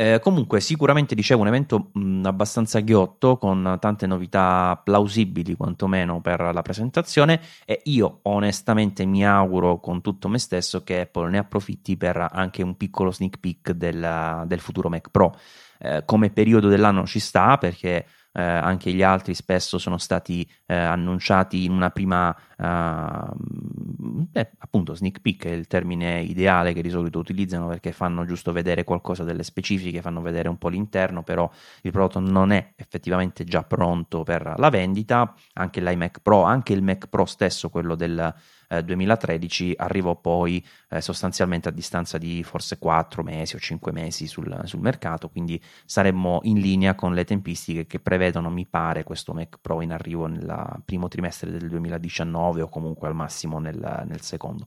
Eh, comunque, sicuramente dicevo un evento mh, abbastanza ghiotto con tante novità plausibili, quantomeno per la presentazione. E io onestamente mi auguro con tutto me stesso che Apple ne approfitti per anche un piccolo sneak peek del, del futuro Mac Pro. Eh, come periodo dell'anno ci sta perché eh, anche gli altri spesso sono stati eh, annunciati in una prima eh, appunto sneak peek è il termine ideale che di solito utilizzano perché fanno giusto vedere qualcosa delle specifiche, fanno vedere un po' l'interno, però il prodotto non è effettivamente già pronto per la vendita, anche l'iMac Pro, anche il Mac Pro stesso, quello del 2013 eh, arrivò poi eh, sostanzialmente a distanza di forse 4 mesi o 5 mesi sul, sul, mercato, quindi saremmo in linea con le tempistiche che prevedono, mi pare, questo Mac Pro in arrivo nel primo trimestre del 2019 o comunque al massimo nel, nel secondo.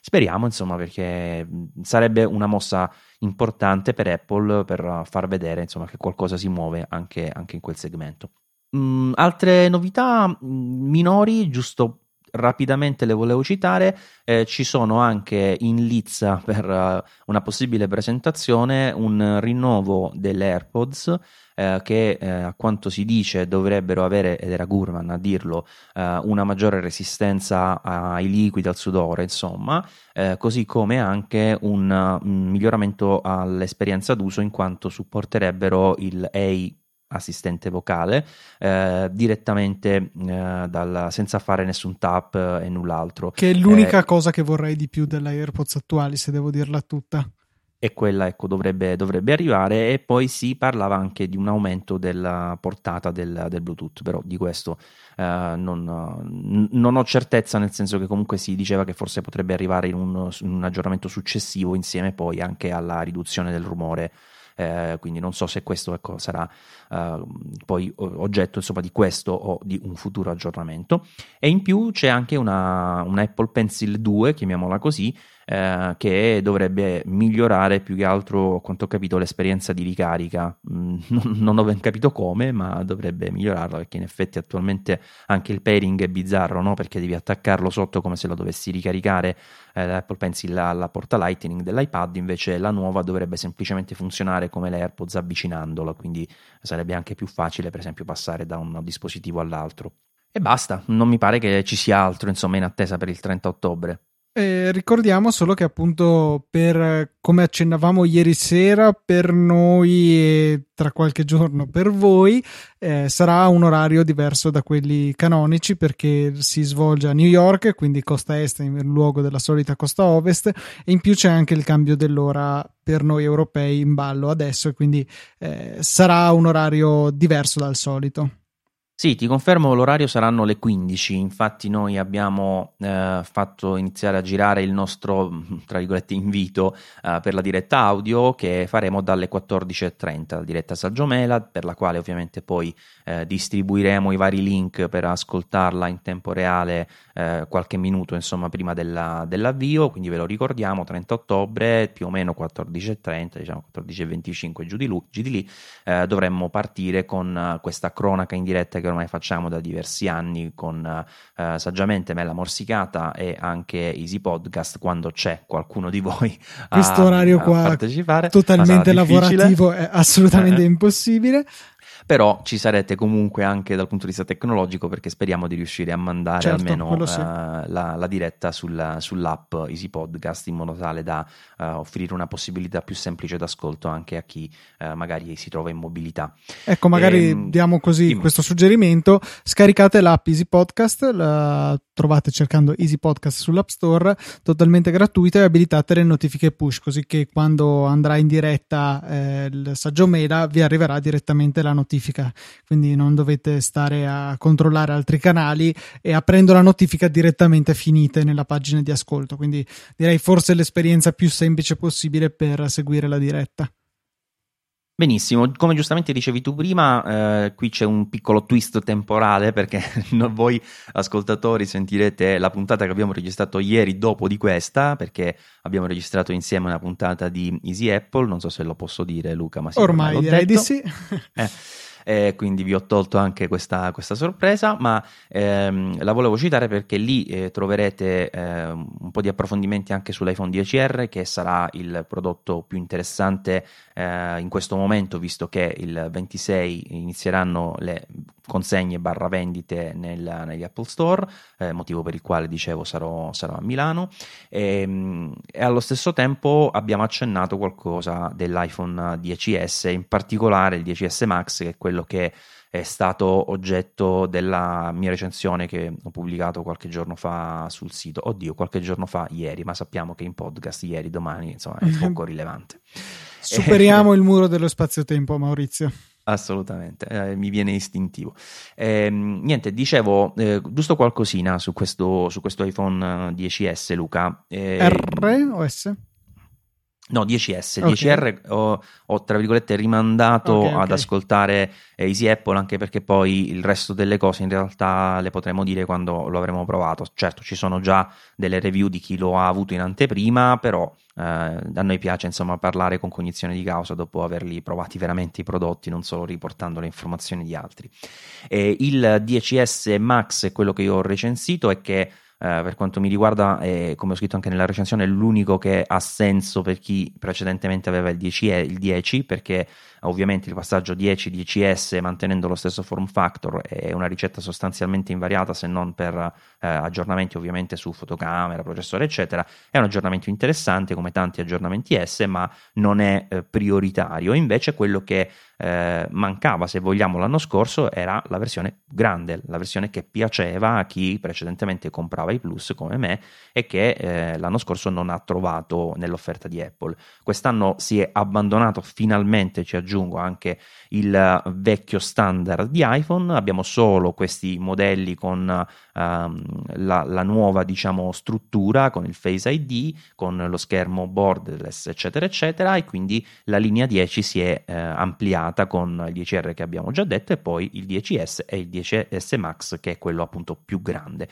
Speriamo, insomma, perché sarebbe una mossa importante per Apple per far vedere insomma, che qualcosa si muove anche, anche in quel segmento. Mm, altre novità minori, giusto rapidamente le volevo citare, eh, ci sono anche in lizza per uh, una possibile presentazione un rinnovo delle AirPods eh, che eh, a quanto si dice dovrebbero avere, ed era Gurman a dirlo, eh, una maggiore resistenza ai liquidi, al sudore, insomma, eh, così come anche un, un miglioramento all'esperienza d'uso in quanto supporterebbero il AI assistente vocale eh, direttamente eh, dal, senza fare nessun tap e null'altro. Che è l'unica eh, cosa che vorrei di più della AirPods attuali, se devo dirla tutta. E quella ecco, dovrebbe, dovrebbe, arrivare e poi si parlava anche di un aumento della portata del, del Bluetooth, però di questo eh, non, non, ho certezza, nel senso che comunque si diceva che forse potrebbe arrivare in un, in un aggiornamento successivo insieme poi anche alla riduzione del rumore eh, quindi non so se questo ecco, sarà uh, poi oggetto insomma, di questo o di un futuro aggiornamento. E in più c'è anche una, una Apple Pencil 2, chiamiamola così, eh, che dovrebbe migliorare più che altro, quanto ho capito, l'esperienza di ricarica. Mm, non, ho ben capito come, ma dovrebbe migliorarla perché in effetti attualmente anche il pairing è bizzarro, no? perché devi attaccarlo sotto come se lo dovessi ricaricare eh, l'Apple Pencil alla porta Lightning dell'iPad, invece la nuova dovrebbe semplicemente funzionare come l'AirPods avvicinandola, quindi sarebbe anche più facile per esempio passare da un dispositivo all'altro. E basta, non mi pare che ci sia altro insomma in attesa per il 30 ottobre. Eh, ricordiamo solo che appunto per come accennavamo ieri sera per noi e tra qualche giorno per voi eh, sarà un orario diverso da quelli canonici perché si svolge a New York quindi costa est in luogo della solita costa ovest e in più c'è anche il cambio dell'ora per noi europei in ballo adesso e quindi eh, sarà un orario diverso dal solito. Sì, ti confermo, l'orario saranno le 15, infatti noi abbiamo eh, fatto iniziare a girare il nostro, tra virgolette, invito eh, per la diretta audio che faremo dalle 14.30, la diretta Saggiomela, per la quale ovviamente poi eh, distribuiremo i vari link per ascoltarla in tempo reale eh, qualche minuto insomma prima della, dell'avvio, quindi ve lo ricordiamo, 30 ottobre, più o meno 14.30, diciamo 14.25 giù di, lui, giù di lì, eh, dovremmo partire con eh, questa cronaca in diretta che ormai facciamo da diversi anni con eh, saggiamente Mella Morsicata e anche Easy Podcast quando c'è qualcuno di voi a, questo orario qua partecipare. Totalmente lavorativo è assolutamente eh. impossibile però ci sarete comunque anche dal punto di vista tecnologico perché speriamo di riuscire a mandare certo, almeno sì. uh, la, la, diretta sul, sull'app Easy Podcast in modo tale da uh, offrire una possibilità più semplice d'ascolto anche a chi uh, magari si trova in mobilità. Ecco, magari e, ehm, diamo così dimmi. questo suggerimento, scaricate l'app Easy Podcast, la trovate cercando Easy Podcast sull'App Store, totalmente gratuita e abilitate le notifiche push, così che quando andrà in diretta eh, il saggio Mela vi arriverà direttamente la notifica quindi non dovete stare a controllare altri canali e aprendo la notifica direttamente finite nella pagina di ascolto. Quindi direi forse l'esperienza più semplice possibile per seguire la diretta. Benissimo, come giustamente dicevi tu prima, eh, qui c'è un piccolo twist temporale perché voi ascoltatori sentirete la puntata che abbiamo registrato ieri dopo di questa, perché abbiamo registrato insieme una puntata di Easy Apple, non so se lo posso dire Luca, ma sì, ormai direi di sì. Eh eh, quindi vi ho tolto anche questa, questa sorpresa, ma ehm, la volevo citare perché lì eh, troverete eh, un po' di approfondimenti anche sull'iPhone 10R, che sarà il prodotto più interessante eh, in questo momento, visto che il 26 inizieranno le consegne barra vendite nel, negli Apple Store, eh, motivo per il quale dicevo sarò, sarò a Milano. E, ehm, e, allo stesso tempo abbiamo accennato qualcosa dell'iPhone 10S, in particolare il 10S Max che è quello che è stato oggetto della mia recensione che ho pubblicato qualche giorno fa sul sito. Oddio, qualche giorno fa, ieri, ma sappiamo che in podcast ieri, domani, insomma, è poco rilevante. Superiamo il muro dello spazio-tempo, Maurizio. Assolutamente, eh, mi viene istintivo. Eh, niente, dicevo eh, giusto qualcosina su questo, su questo iPhone 10S, Luca. Eh, R o S? No, 10S, okay. 10R ho, ho, tra virgolette rimandato okay, ad ascoltare eh, Easy Apple anche perché poi il resto delle cose in realtà le potremo dire quando lo avremo provato. Certo, ci sono già delle review di chi lo ha avuto in anteprima, però eh, a noi piace insomma parlare con cognizione di causa dopo averli provati veramente i prodotti, non solo riportando le informazioni di altri. E il 10S Max, quello che io ho recensito, è che per quanto mi riguarda, eh, come ho scritto anche nella recensione, è l'unico che ha senso per chi precedentemente aveva il 10, il 10 perché ovviamente il passaggio 10-10S mantenendo lo stesso form factor è una ricetta sostanzialmente invariata se non per eh, aggiornamenti ovviamente su fotocamera, processore eccetera, è un aggiornamento interessante come tanti aggiornamenti S ma non è eh, prioritario, invece quello che eh, mancava, se vogliamo, l'anno scorso era la versione grande, la versione che piaceva a chi precedentemente comprava i Plus come me e che eh, l'anno scorso non ha trovato nell'offerta di Apple. Quest'anno si è abbandonato finalmente, ci aggiungo, anche il vecchio standard di iPhone, abbiamo solo questi modelli con um, la, la, nuova diciamo, struttura, con il Face ID, con lo schermo borderless, eccetera, eccetera, e quindi la linea 10 si è eh, ampliata con il 10R che abbiamo già detto e poi il 10S e il 10S Max che è quello appunto più grande.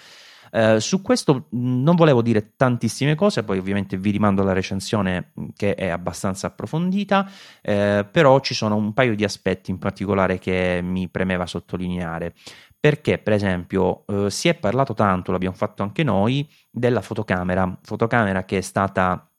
Uh, su questo non volevo dire tantissime cose, poi ovviamente vi rimando alla recensione che è abbastanza approfondita, eh, però ci sono un paio di aspetti in particolare che mi premeva sottolineare. Perché, per esempio, eh, si è parlato tanto, l'abbiamo fatto anche noi, della fotocamera, fotocamera che è stata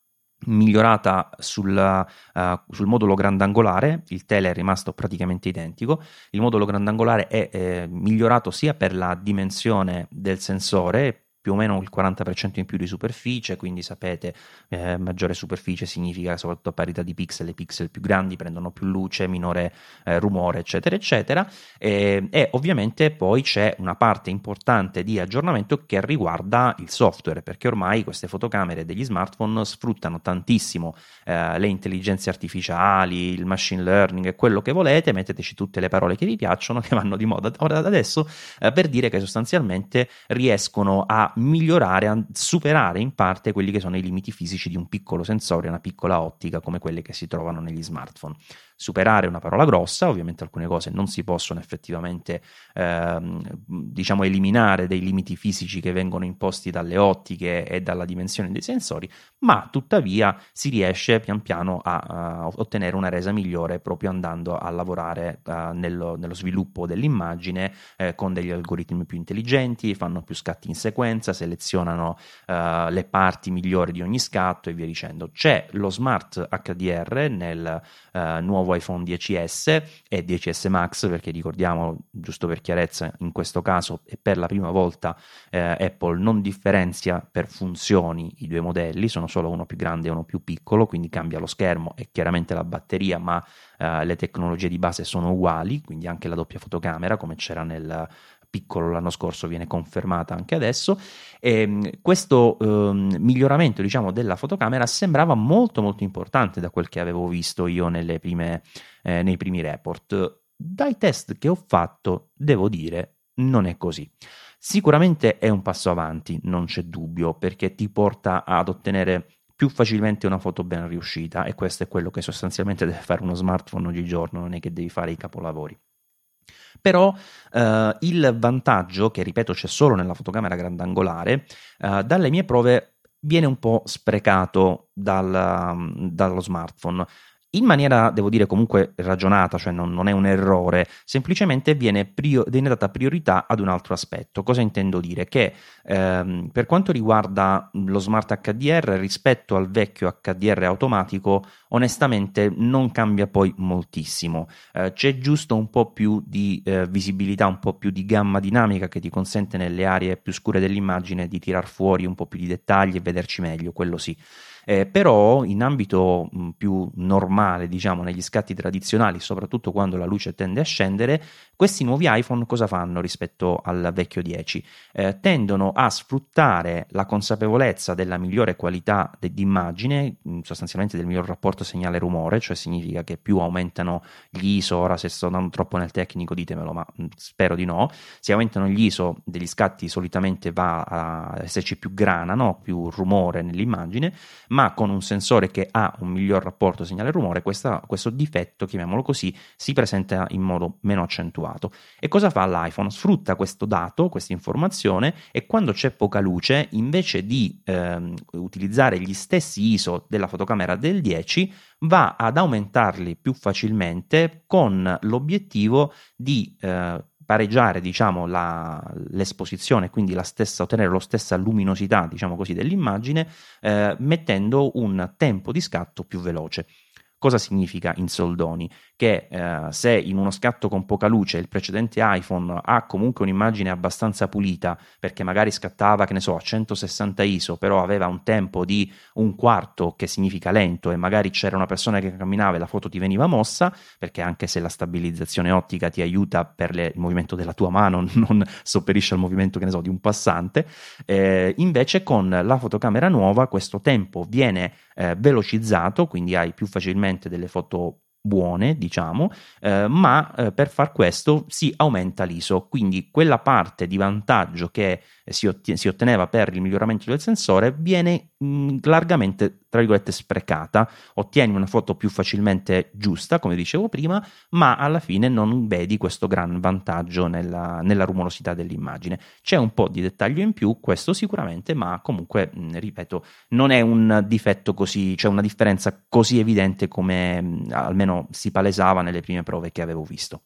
migliorata sul, uh, sul, modulo grandangolare, il tele è rimasto praticamente identico, il modulo grandangolare è eh, migliorato sia per la dimensione del sensore, più o meno il 40% in più di superficie, quindi sapete eh, maggiore superficie significa soprattutto parità di pixel, i pixel più grandi prendono più luce, minore eh, rumore, eccetera, eccetera. E, e, ovviamente poi c'è una parte importante di aggiornamento che riguarda il software, perché ormai queste fotocamere degli smartphone sfruttano tantissimo eh, le intelligenze artificiali, il machine learning e quello che volete, metteteci tutte le parole che vi piacciono, che vanno di moda ora adesso, eh, per dire che sostanzialmente riescono a migliorare, a superare in parte quelli che sono i limiti fisici di un piccolo sensore, una piccola ottica come quelle che si trovano negli smartphone superare una parola grossa, ovviamente alcune cose non si possono effettivamente ehm, diciamo eliminare dei limiti fisici che vengono imposti dalle ottiche e dalla dimensione dei sensori, ma tuttavia si riesce pian piano a, a ottenere una resa migliore proprio andando a lavorare uh, nello, nello, sviluppo dell'immagine eh, con degli algoritmi più intelligenti, fanno più scatti in sequenza, selezionano uh, le parti migliori di ogni scatto e via dicendo. C'è lo Smart HDR nel uh, nuovo iPhone 10S e 10S Max, perché ricordiamo, giusto per chiarezza, in questo caso e per la prima volta eh, Apple non differenzia per funzioni i due modelli, sono solo uno più grande e uno più piccolo, quindi cambia lo schermo e chiaramente la batteria, ma eh, le tecnologie di base sono uguali, quindi anche la doppia fotocamera come c'era nel piccolo l'anno scorso viene confermata anche adesso. E ehm, questo eh, miglioramento diciamo della fotocamera sembrava molto molto importante da quel che avevo visto io prime, eh, nei primi report. Dai test che ho fatto devo dire non è così. Sicuramente è un passo avanti non c'è dubbio perché ti porta ad ottenere più facilmente una foto ben riuscita e questo è quello che sostanzialmente deve fare uno smartphone oggigiorno non è che devi fare i capolavori però eh, il vantaggio, che ripeto c'è solo nella fotocamera grandangolare, eh, dalle mie prove viene un po' sprecato dal, dallo smartphone. In maniera, devo dire, comunque ragionata, cioè non, non è un errore, semplicemente viene, prio, viene, data priorità ad un altro aspetto. Cosa intendo dire? Che ehm, per quanto riguarda lo smart HDR rispetto al vecchio HDR automatico, onestamente non cambia poi moltissimo. Eh, c'è giusto un po' più di eh, visibilità, un po' più di gamma dinamica che ti consente nelle aree più scure dell'immagine di tirar fuori un po' più di dettagli e vederci meglio, quello sì. Eh, però in ambito mh, più normale, diciamo negli scatti tradizionali, soprattutto quando la luce tende a scendere, questi nuovi iPhone cosa fanno rispetto al vecchio 10? Eh, tendono a sfruttare la consapevolezza della migliore qualità de- d'immagine, sostanzialmente del miglior rapporto segnale-rumore, cioè significa che più aumentano gli ISO, ora se sto andando troppo nel tecnico ditemelo, ma mh, spero di no, se aumentano gli ISO degli scatti solitamente va a esserci più grana, no? più rumore nell'immagine, ma con un sensore che ha un miglior rapporto segnale-rumore, questa, questo difetto, chiamiamolo così, si presenta in modo meno accentuato. E cosa fa l'iPhone? Sfrutta questo dato, questa informazione, e quando c'è poca luce, invece di ehm, utilizzare gli stessi ISO della fotocamera del 10, va ad aumentarli più facilmente con l'obiettivo di eh, pareggiare diciamo, la, l'esposizione, quindi la stessa, ottenere la stessa luminosità diciamo così, dell'immagine, eh, mettendo un tempo di scatto più veloce. Cosa significa in soldoni? Che eh, se in uno scatto con poca luce il precedente iPhone ha comunque un'immagine abbastanza pulita, perché magari scattava, che ne so, a 160 ISO, però aveva un tempo di un quarto, che significa lento, e magari c'era una persona che camminava e la foto ti veniva mossa, perché anche se la stabilizzazione ottica ti aiuta per le, il movimento della tua mano, non sopperisce al movimento, che ne so, di un passante, eh, invece con la fotocamera nuova questo tempo viene eh, velocizzato, quindi hai più facilmente delle foto buone, diciamo, eh, ma eh, per far questo si aumenta l'ISO, quindi quella parte di vantaggio che si, ottie- si otteneva per il miglioramento del sensore viene mh, largamente, tra virgolette, sprecata. Ottieni una foto più facilmente giusta, come dicevo prima, ma alla fine non vedi questo gran vantaggio nella, nella rumorosità dell'immagine. C'è un po' di dettaglio in più, questo sicuramente, ma comunque, mh, ripeto, non è un difetto così, cioè una differenza così evidente come mh, almeno si palesava nelle prime prove che avevo visto.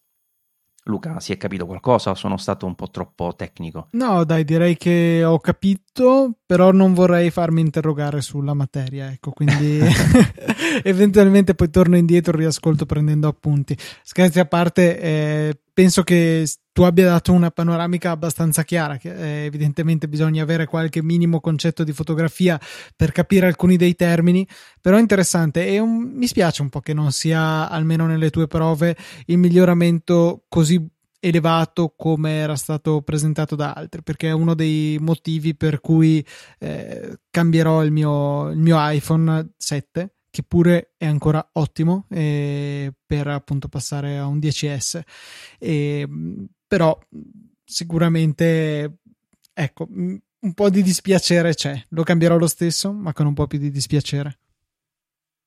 Luca, si è capito qualcosa o sono stato un po' troppo tecnico? No, dai, direi che ho capito, però non vorrei farmi interrogare sulla materia, ecco, quindi eventualmente poi torno indietro e riascolto prendendo appunti. Scherzi a parte, eh, penso che tu abbia dato una panoramica abbastanza chiara, che eh, evidentemente bisogna avere qualche minimo concetto di fotografia per capire alcuni dei termini, però è interessante e un, mi spiace un po' che non sia, almeno nelle tue prove, il miglioramento così elevato come era stato presentato da altri perché è uno dei motivi per cui eh, cambierò il mio, il mio iPhone 7 che pure è ancora ottimo eh, per appunto passare a un 10S e, però sicuramente ecco un po' di dispiacere c'è. Lo cambierò lo stesso ma con un po' più di dispiacere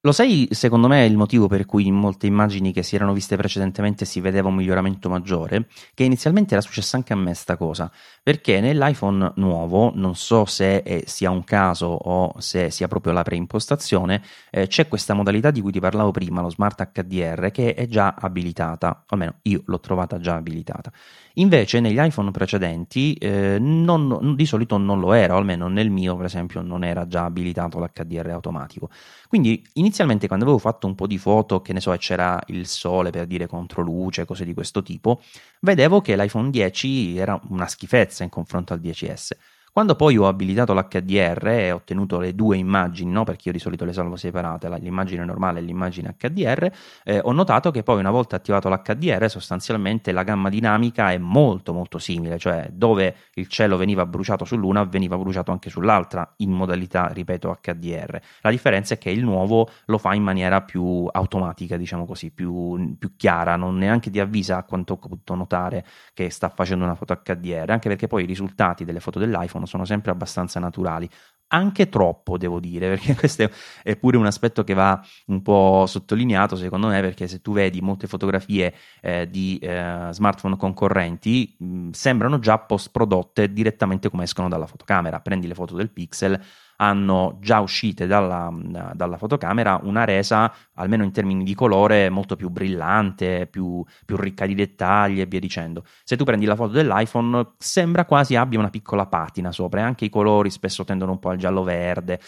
lo sai, secondo me, il motivo per cui in molte immagini che si erano viste precedentemente si vedeva un miglioramento maggiore? Che inizialmente era successa anche a me sta cosa, perché nell'iPhone nuovo, non so se è, sia un caso o se sia proprio la preimpostazione, eh, c'è questa modalità di cui ti parlavo prima, lo Smart HDR, che è già abilitata, almeno io l'ho trovata già abilitata. Invece negli iPhone precedenti eh, non, di solito non lo era, o almeno nel mio per esempio non era già abilitato l'HDR automatico. Quindi inizialmente quando avevo fatto un po' di foto, che ne so, c'era il sole per dire controluce, cose di questo tipo, vedevo che l'iPhone 10 era una schifezza in confronto al 10S. Quando poi ho abilitato l'HDR e ho ottenuto le due immagini, no? perché io di solito le salvo separate, l'immagine normale e l'immagine HDR, eh, ho notato che poi una volta attivato l'HDR sostanzialmente la gamma dinamica è molto molto simile, cioè dove il cielo veniva bruciato sull'una veniva bruciato anche sull'altra in modalità, ripeto, HDR. La differenza è che il nuovo lo fa in maniera più automatica, diciamo così, più, più chiara, non neanche ti avvisa a quanto ho potuto notare che sta facendo una foto HDR, anche perché poi i risultati delle foto dell'iPhone telefono sono sempre abbastanza naturali. Anche troppo, devo dire, perché questo è pure un aspetto che va un po' sottolineato, secondo me, perché se tu vedi molte fotografie eh, di eh, smartphone concorrenti, mh, sembrano già post prodotte direttamente come escono dalla fotocamera. Prendi le foto del Pixel, hanno già uscite dalla, dalla fotocamera una resa, almeno in termini di colore, molto più brillante, più, più ricca di dettagli e via dicendo. Se tu prendi la foto dell'iPhone, sembra quasi abbia una piccola patina sopra, e anche i colori spesso tendono un po' al giallo-verde.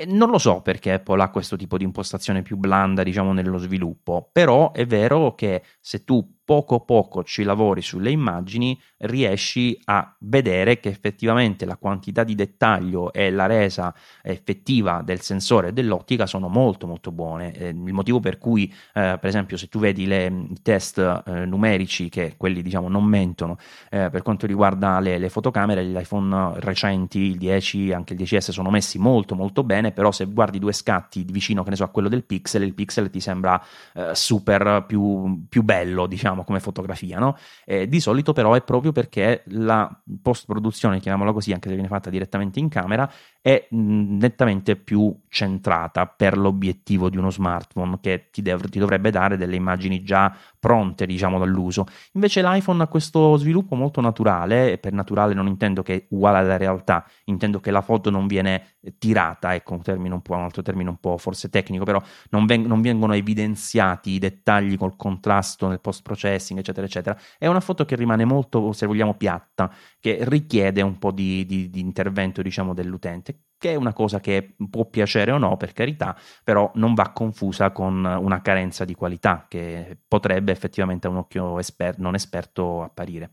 E non lo so perché Apple ha questo tipo di impostazione più blanda, diciamo, nello sviluppo, però è vero che se tu poco poco ci lavori sulle immagini, riesci a vedere che effettivamente la quantità di dettaglio e la resa effettiva del sensore e dell'ottica sono molto molto buone. Eh, il motivo per cui, eh, per esempio, se tu vedi le, i test eh, numerici, che quelli diciamo non mentono, eh, per quanto riguarda le, le, fotocamere, gli iPhone recenti, il 10, anche il 10S sono messi molto molto bene, però se guardi due scatti vicino, che ne so, a quello del Pixel, il Pixel ti sembra eh, super più, più bello, diciamo come fotografia, no? Eh, di solito però è proprio perché la post-produzione, chiamiamola così, anche se viene fatta direttamente in camera, è nettamente più centrata per l'obiettivo di uno smartphone che ti, dev- ti, dovrebbe dare delle immagini già pronte, diciamo, dall'uso. Invece l'iPhone ha questo sviluppo molto naturale, e per naturale non intendo che è uguale alla realtà, intendo che la foto non viene tirata, ecco un, termine un, po', un altro termine un po' forse tecnico, però non, veng- non vengono evidenziati i dettagli col contrasto nel post-processing, eccetera, eccetera. È una foto che rimane molto, se vogliamo, piatta, che richiede un po' di, di, di intervento, diciamo, dell'utente che è una cosa che può piacere o no, per carità, però non va confusa con una carenza di qualità che potrebbe effettivamente a un occhio esper- non esperto apparire.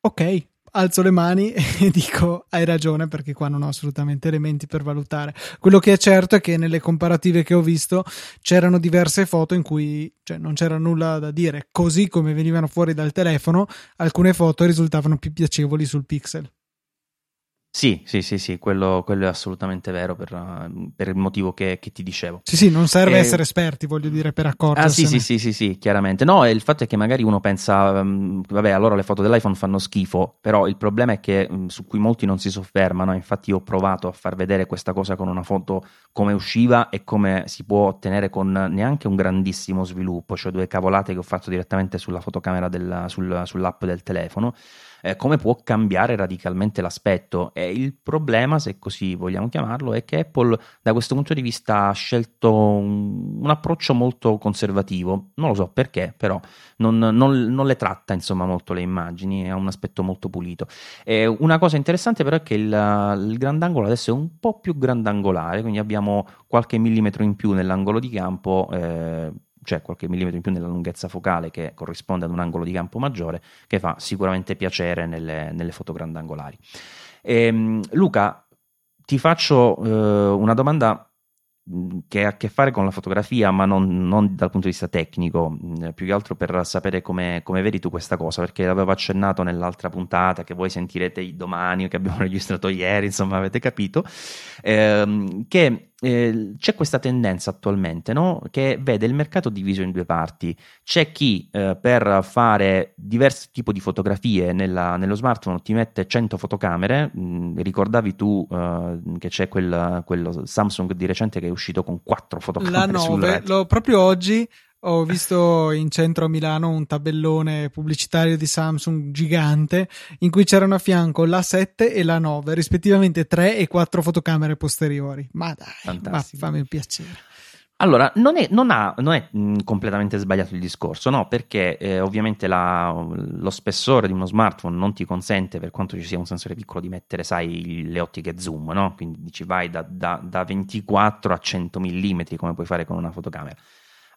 Ok, alzo le mani e dico hai ragione perché qua non ho assolutamente elementi per valutare. Quello che è certo è che nelle comparative che ho visto c'erano diverse foto in cui cioè, non c'era nulla da dire, così come venivano fuori dal telefono, alcune foto risultavano più piacevoli sul pixel. Sì, sì, sì, sì, quello, quello è assolutamente vero per, per il motivo che, che, ti dicevo. Sì, sì, non serve eh, essere esperti, voglio dire, per accorgersene. Ah, sì, sì, sì, sì, sì, chiaramente. No, il fatto è che magari uno pensa, um, vabbè, allora le foto dell'iPhone fanno schifo, però il problema è che um, su cui molti non si soffermano, infatti io ho provato a far vedere questa cosa con una foto come usciva e come si può ottenere con neanche un grandissimo sviluppo, cioè due cavolate che ho fatto direttamente sulla fotocamera del, sul, sull'app del telefono eh, come può cambiare radicalmente l'aspetto. E il problema, se così vogliamo chiamarlo, è che Apple da questo punto di vista ha scelto un, un approccio molto conservativo. Non lo so perché, però non, non, non, le tratta insomma molto le immagini, ha un aspetto molto pulito. E una cosa interessante però è che il, il grandangolo adesso è un po' più grandangolare, quindi abbiamo qualche millimetro in più nell'angolo di campo. Eh, cioè qualche millimetro in più nella lunghezza focale che corrisponde ad un angolo di campo maggiore, che fa sicuramente piacere nelle, nelle foto grandangolari. E, ehm, Luca, ti faccio eh, una domanda che ha a che fare con la fotografia, ma non, non dal punto di vista tecnico, più che altro per sapere come, come, vedi tu questa cosa, perché l'avevo accennato nell'altra puntata che voi sentirete domani, che abbiamo registrato ieri, insomma avete capito, ehm, che eh, c'è questa tendenza attualmente no? che vede il mercato diviso in due parti. C'è chi eh, per fare diversi tipi di fotografie nella, nello smartphone ti mette 100 fotocamere. Mm, ricordavi tu eh, che c'è quel, quello Samsung di recente che è uscito con 4 fotocamere? La 9, l'ho, proprio oggi ho visto in centro a Milano un tabellone pubblicitario di Samsung gigante in cui c'erano a fianco la 7 e la 9, rispettivamente 3 e 4 fotocamere posteriori. Ma dai, ma fammi un piacere. Allora, non è, non ha, non è mh, completamente sbagliato il discorso, no? Perché eh, ovviamente la, lo spessore di uno smartphone non ti consente, per quanto ci sia un sensore piccolo, di mettere, sai, le ottiche zoom, no? Quindi ci vai da, da, da 24 a 100 mm, come puoi fare con una fotocamera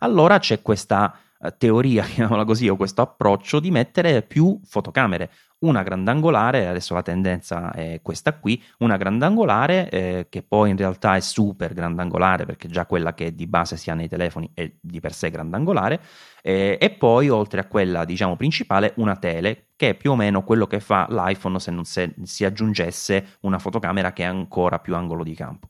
allora c'è questa eh, teoria, chiamiamola così, o questo approccio di mettere più fotocamere. Una grandangolare, adesso la tendenza è questa qui, una grandangolare eh, che poi in realtà è super grandangolare perché già quella che di base si ha nei telefoni è di per sé grandangolare eh, e poi oltre a quella diciamo principale una tele che è più o meno quello che fa l'iPhone se non se, si aggiungesse una fotocamera che ha ancora più angolo di campo.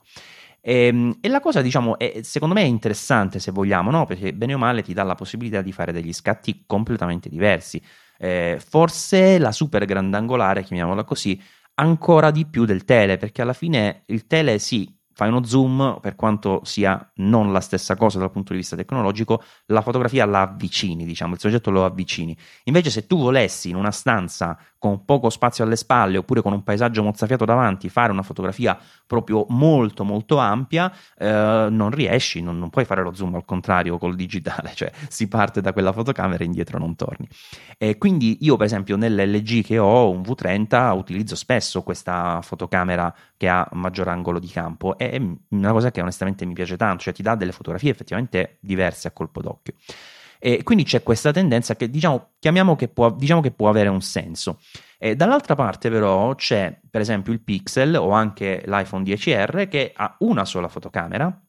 E, ehm, e, la cosa, diciamo, è, secondo me è interessante se vogliamo, no? Perché bene o male ti dà la possibilità di fare degli scatti completamente diversi. Eh, forse la super grandangolare, chiamiamola così, ancora di più del tele, perché alla fine il tele sì, fai uno zoom, per quanto sia non la stessa cosa dal punto di vista tecnologico, la fotografia la avvicini, diciamo, il soggetto lo avvicini. Invece se tu volessi in una stanza con poco spazio alle spalle oppure con un paesaggio mozzafiato davanti fare una fotografia proprio molto molto ampia, eh, non riesci, non, non, puoi fare lo zoom al contrario col digitale, cioè si parte da quella fotocamera e indietro non torni. E quindi io per esempio nell'LG che ho un V30 utilizzo spesso questa fotocamera che ha maggior angolo di campo, è una cosa che onestamente mi piace tanto, cioè ti dà delle fotografie effettivamente diverse a colpo d'occhio. E quindi c'è questa tendenza che diciamo, chiamiamo che può, diciamo che può avere un senso. E dall'altra parte però c'è per esempio il Pixel o anche l'iPhone 10R che ha una sola fotocamera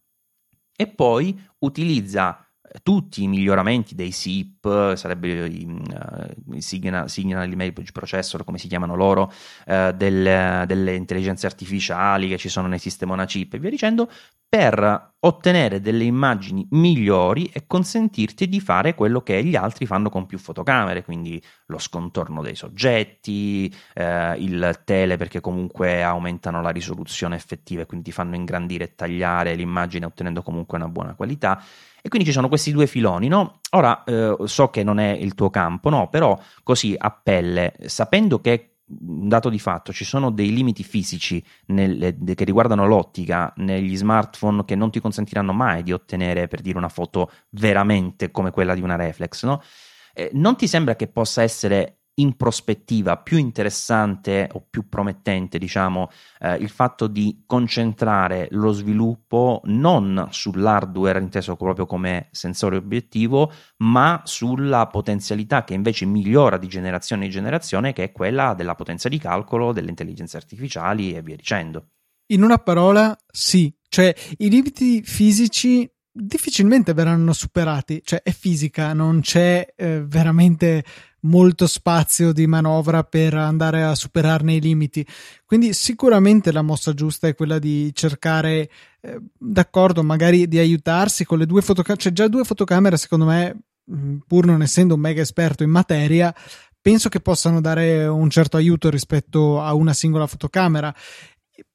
e poi utilizza tutti i miglioramenti dei SIP, sarebbe i, uh, signal, signal image processor, come si chiamano loro, uh, del, delle intelligenze artificiali che ci sono nei sistemi una chip e via dicendo, per ottenere delle immagini migliori e consentirti di fare quello che gli altri fanno con più fotocamere, quindi lo scontorno dei soggetti, eh, il tele perché comunque aumentano la risoluzione effettiva e quindi ti fanno ingrandire e tagliare l'immagine ottenendo comunque una buona qualità. E quindi ci sono questi due filoni, no? Ora eh, so che non è il tuo campo, no? Però così a pelle, sapendo che un dato di fatto, ci sono dei limiti fisici nel, che riguardano l'ottica negli smartphone che non ti consentiranno mai di ottenere, per dire, una foto veramente come quella di una reflex, no? Eh, non ti sembra che possa essere in prospettiva più interessante o più promettente, diciamo, eh, il fatto di concentrare lo sviluppo non sull'hardware inteso proprio come sensore obiettivo, ma sulla potenzialità che invece migliora di generazione in generazione, che è quella della potenza di calcolo, delle intelligenze artificiali e via dicendo. In una parola, sì, cioè i limiti fisici difficilmente verranno superati, cioè è fisica, non c'è eh, veramente molto spazio di manovra per andare a superarne i limiti. Quindi sicuramente la mossa giusta è quella di cercare, eh, d'accordo, magari di aiutarsi con le due fotocamere, cioè già due fotocamere secondo me, mm, pur non essendo un mega esperto in materia, penso che possano dare un certo aiuto rispetto a una singola fotocamera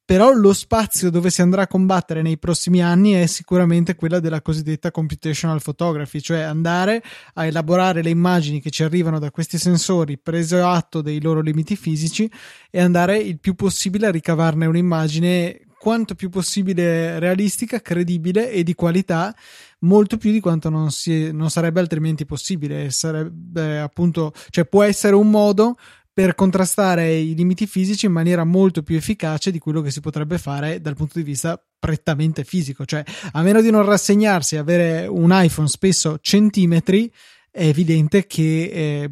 però lo spazio dove si andrà a combattere nei prossimi anni è sicuramente quella della cosiddetta computational photography, cioè andare a elaborare le immagini che ci arrivano da questi sensori, preso atto dei loro limiti fisici e andare il più possibile a ricavarne un'immagine quanto più possibile realistica, credibile e di qualità, molto più di quanto non, si, non sarebbe altrimenti possibile. Sarebbe appunto, cioè può essere un modo per contrastare i limiti fisici in maniera molto più efficace di quello che si potrebbe fare dal punto di vista prettamente fisico. Cioè, a meno di non rassegnarsi e avere un iPhone spesso centimetri, è evidente che eh,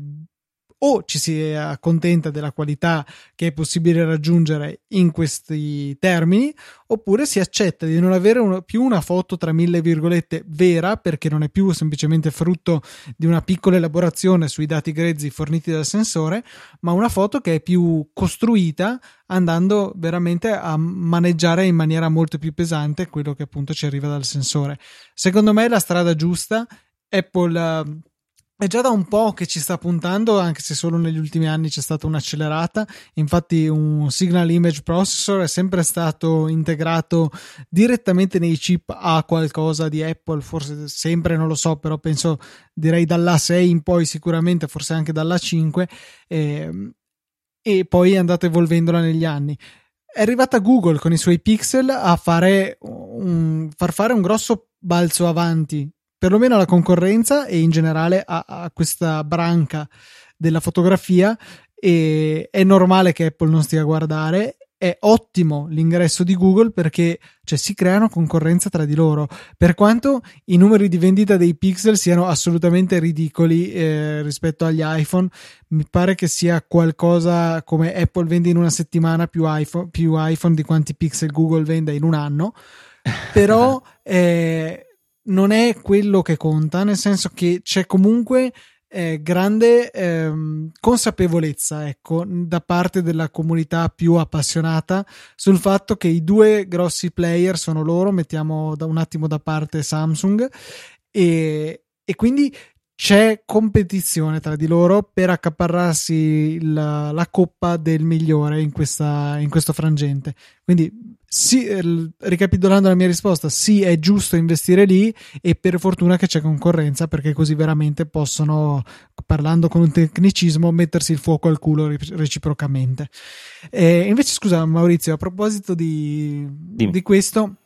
o ci si accontenta della qualità che è possibile raggiungere in questi termini, oppure si accetta di non avere uno, più una foto tra mille virgolette vera, perché non è più semplicemente frutto di una piccola elaborazione sui dati grezzi forniti dal sensore, ma una foto che è più costruita andando veramente a maneggiare in maniera molto più pesante quello che appunto ci arriva dal sensore. Secondo me è la strada giusta. Apple è già da un po' che ci sta puntando, anche se solo negli ultimi anni c'è stata un'accelerata. Infatti, un Signal Image Processor è sempre stato integrato direttamente nei chip a qualcosa di Apple, forse sempre non lo so, però penso direi dalla 6 in poi, sicuramente, forse anche dalla 5, e, poi è andato evolvendola negli anni. È arrivata Google con i suoi pixel a fare un, far fare un grosso balzo avanti perlomeno alla concorrenza e in generale a, a questa branca della fotografia e è normale che Apple non stia a guardare è ottimo l'ingresso di Google perché cioè, si creano concorrenza tra di loro. Per quanto i numeri di vendita dei pixel siano assolutamente ridicoli eh, rispetto agli iPhone, mi pare che sia qualcosa come Apple vende in una settimana più iPhone, più iPhone di quanti pixel Google vende in un anno. Però eh, non è quello che conta, nel senso che c'è comunque eh, grande eh, consapevolezza, ecco, da parte della comunità più appassionata sul fatto che i due grossi player sono loro, mettiamo da un attimo da parte Samsung e, e quindi c'è competizione tra di loro per accaparrarsi la, la coppa del migliore in, questa, in questo frangente. Quindi sì, ricapitolando la mia risposta, sì, è giusto investire lì e per fortuna che c'è concorrenza perché così veramente possono, parlando con un tecnicismo, mettersi il fuoco al culo reciprocamente. E invece, scusa Maurizio, a proposito di, di questo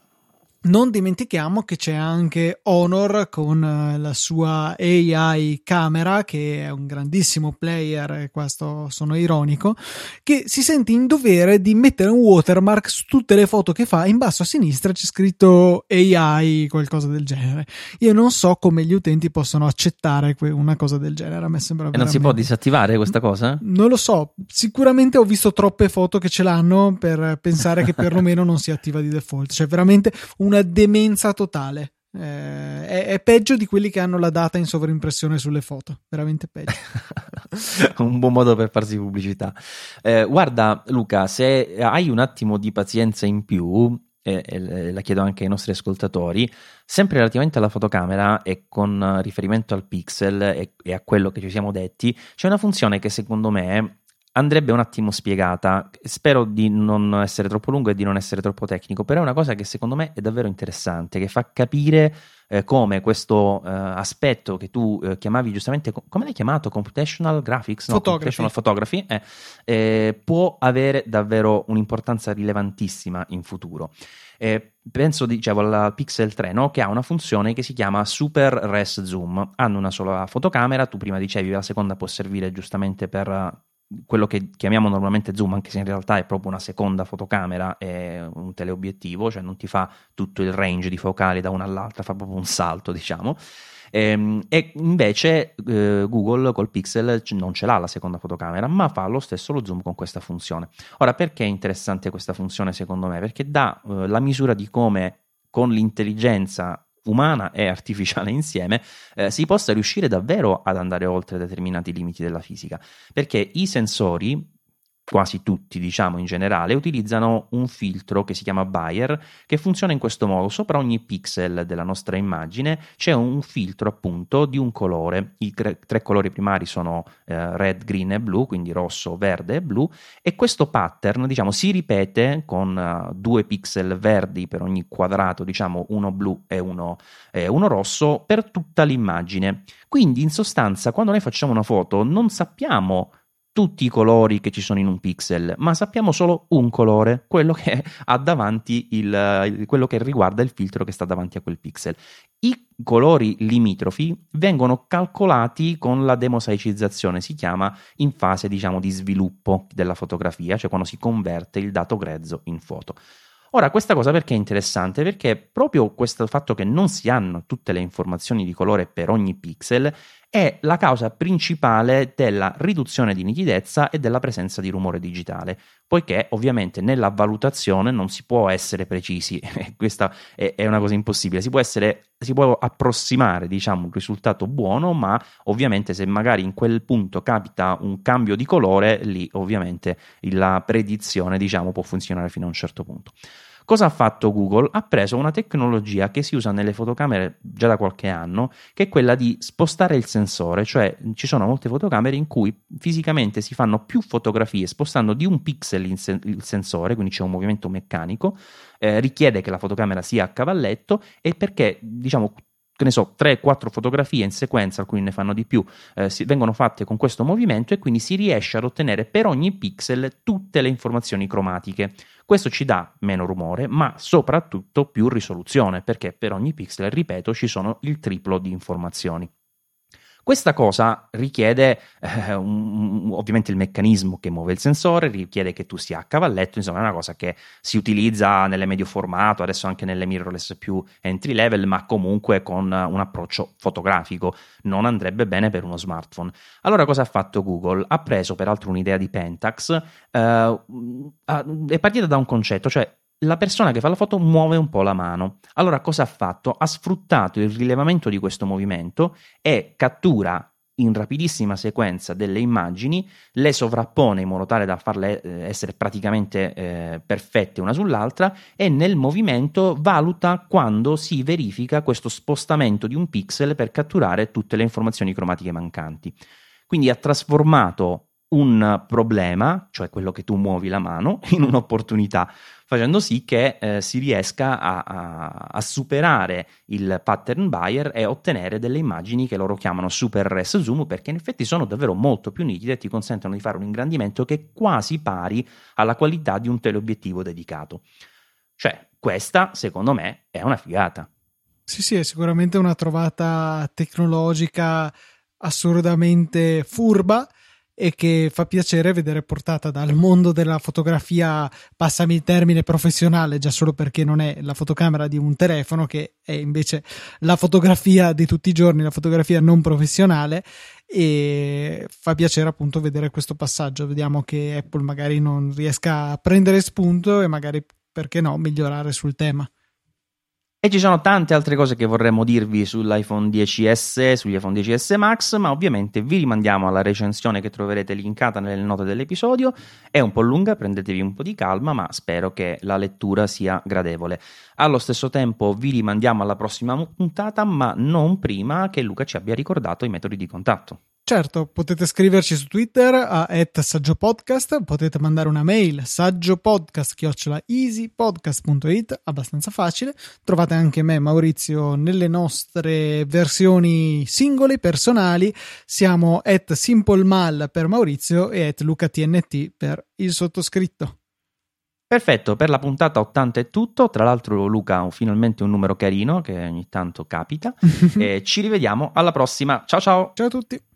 non dimentichiamo che c'è anche Honor con eh, la sua AI camera, che è un grandissimo player, e questo sono ironico, che si sente in dovere di mettere un watermark su tutte le foto che fa. In basso a sinistra c'è scritto AI, qualcosa del genere. Io non so come gli utenti possono accettare una cosa del genere. A me sembra E non si può disattivare questa cosa? Non lo so. Sicuramente ho visto troppe foto che ce l'hanno per pensare che perlomeno non sia attiva di default. Cioè, veramente un una demenza totale. Eh, è, è, peggio di quelli che hanno la data in sovrimpressione sulle foto, veramente peggio. un buon modo per farsi pubblicità. Eh, guarda, Luca, se hai un attimo di pazienza in più, eh, eh, la chiedo anche ai nostri ascoltatori, sempre relativamente alla fotocamera e con riferimento al pixel e, e a quello che ci siamo detti, c'è una funzione che secondo me andrebbe un attimo spiegata. Spero di non essere troppo lungo e di non essere troppo tecnico, però è una cosa che secondo me è davvero interessante, che fa capire eh, come questo eh, aspetto che tu eh, chiamavi giustamente, come l'hai chiamato? Computational Graphics? No, Computational Photography, eh, eh, può avere davvero un'importanza rilevantissima in futuro. Eh, penso, dicevo, al Pixel 3, no? che ha una funzione che si chiama Super Res Zoom. Hanno una sola fotocamera, tu prima dicevi la seconda può servire giustamente per quello che chiamiamo normalmente zoom, anche se in realtà è proprio una seconda fotocamera e un teleobiettivo, cioè non ti fa tutto il range di focali da una all'altra, fa proprio un salto, diciamo. E, ehm, e invece eh, Google col Pixel non ce l'ha la seconda fotocamera, ma fa lo stesso lo zoom con questa funzione. Ora, perché è interessante questa funzione secondo me? Perché dà eh, la misura di come con l'intelligenza umana e artificiale insieme, eh, si possa riuscire davvero ad andare oltre determinati limiti della fisica. Perché i sensori quasi tutti, diciamo in generale, utilizzano un filtro che si chiama Bayer, che funziona in questo modo. Sopra ogni pixel della nostra immagine c'è un filtro appunto di un colore. I tre, tre colori primari sono eh, red, green e blu, quindi rosso, verde e blu, e questo pattern, diciamo, si ripete con uh, due pixel verdi per ogni quadrato, diciamo uno blu e uno, eh, uno rosso, per tutta l'immagine. Quindi in sostanza, quando noi facciamo una foto, non sappiamo tutti i colori che ci sono in un pixel, ma sappiamo solo un colore, quello che ha davanti il, quello che riguarda il filtro che sta davanti a quel pixel. I colori limitrofi vengono calcolati con la demosaicizzazione, si chiama in fase diciamo di sviluppo della fotografia, cioè quando si converte il dato grezzo in foto. Ora, questa cosa perché è interessante? Perché proprio questo fatto che non si hanno tutte le informazioni di colore per ogni pixel è la causa principale della riduzione di nitidezza e della presenza di rumore digitale, poiché ovviamente nella valutazione non si può essere precisi, questa è, una cosa impossibile, si può, essere, si può approssimare diciamo, un risultato buono, ma ovviamente se magari in quel punto capita un cambio di colore, lì ovviamente la predizione diciamo, può funzionare fino a un certo punto. Cosa ha fatto Google? Ha preso una tecnologia che si usa nelle fotocamere già da qualche anno, che è quella di spostare il sensore, cioè ci sono molte fotocamere in cui fisicamente si fanno più fotografie spostando di un pixel il sensore, quindi c'è un movimento meccanico, eh, richiede che la fotocamera sia a cavalletto e perché diciamo che ne so, 3-4 fotografie in sequenza, alcuni ne fanno di più, eh, si, vengono fatte con questo movimento e quindi si riesce ad ottenere per ogni pixel tutte le informazioni cromatiche. Questo ci dà meno rumore, ma soprattutto più risoluzione, perché per ogni pixel, ripeto, ci sono il triplo di informazioni. Questa cosa richiede eh, un, ovviamente il meccanismo che muove il sensore, richiede che tu sia a cavalletto, insomma è una cosa che si utilizza nelle medio formato, adesso anche nelle mirrorless più entry level, ma comunque con un approccio fotografico, non andrebbe bene per uno smartphone. Allora cosa ha fatto Google? Ha preso peraltro un'idea di Pentax, eh, è partita da un concetto, cioè la persona che fa la foto muove un po' la mano. Allora cosa ha fatto? Ha sfruttato il rilevamento di questo movimento e cattura in rapidissima sequenza delle immagini, le sovrappone in modo tale da farle eh, essere praticamente eh, perfette una sull'altra e nel movimento valuta quando si verifica questo spostamento di un pixel per catturare tutte le informazioni cromatiche mancanti. Quindi ha trasformato un problema, cioè quello che tu muovi la mano, in un'opportunità, facendo sì che eh, si riesca a, a, a, superare il pattern buyer e ottenere delle immagini che loro chiamano super res zoom, perché in effetti sono davvero molto più nitide e ti consentono di fare un ingrandimento che è quasi pari alla qualità di un teleobiettivo dedicato. Cioè, questa, secondo me, è una figata. Sì, sì, è sicuramente una trovata tecnologica assurdamente furba e che fa piacere vedere portata dal mondo della fotografia, passami il termine professionale, già solo perché non è la fotocamera di un telefono, che è invece la fotografia di tutti i giorni, la fotografia non professionale. E fa piacere appunto vedere questo passaggio. Vediamo che Apple magari non riesca a prendere spunto e magari perché no migliorare sul tema. E ci sono tante altre cose che vorremmo dirvi sull'iPhone 10S, sugli iPhone 10S Max, ma ovviamente vi rimandiamo alla recensione che troverete linkata nelle note dell'episodio. È un po' lunga, prendetevi un po' di calma, ma spero che la lettura sia gradevole. Allo stesso tempo vi rimandiamo alla prossima puntata, ma non prima che Luca ci abbia ricordato i metodi di contatto. Certo, potete scriverci su Twitter a @saggiopodcast, potete mandare una mail saggiopodcast@easypodcast.it, abbastanza facile. Trovate anche me Maurizio nelle nostre versioni singole personali. Siamo at simplemal per Maurizio e at lucatnt per il sottoscritto. Perfetto, per la puntata 80 è tutto. Tra l'altro, Luca ha finalmente un numero carino che ogni tanto capita. ci rivediamo alla prossima. Ciao ciao. Ciao a tutti.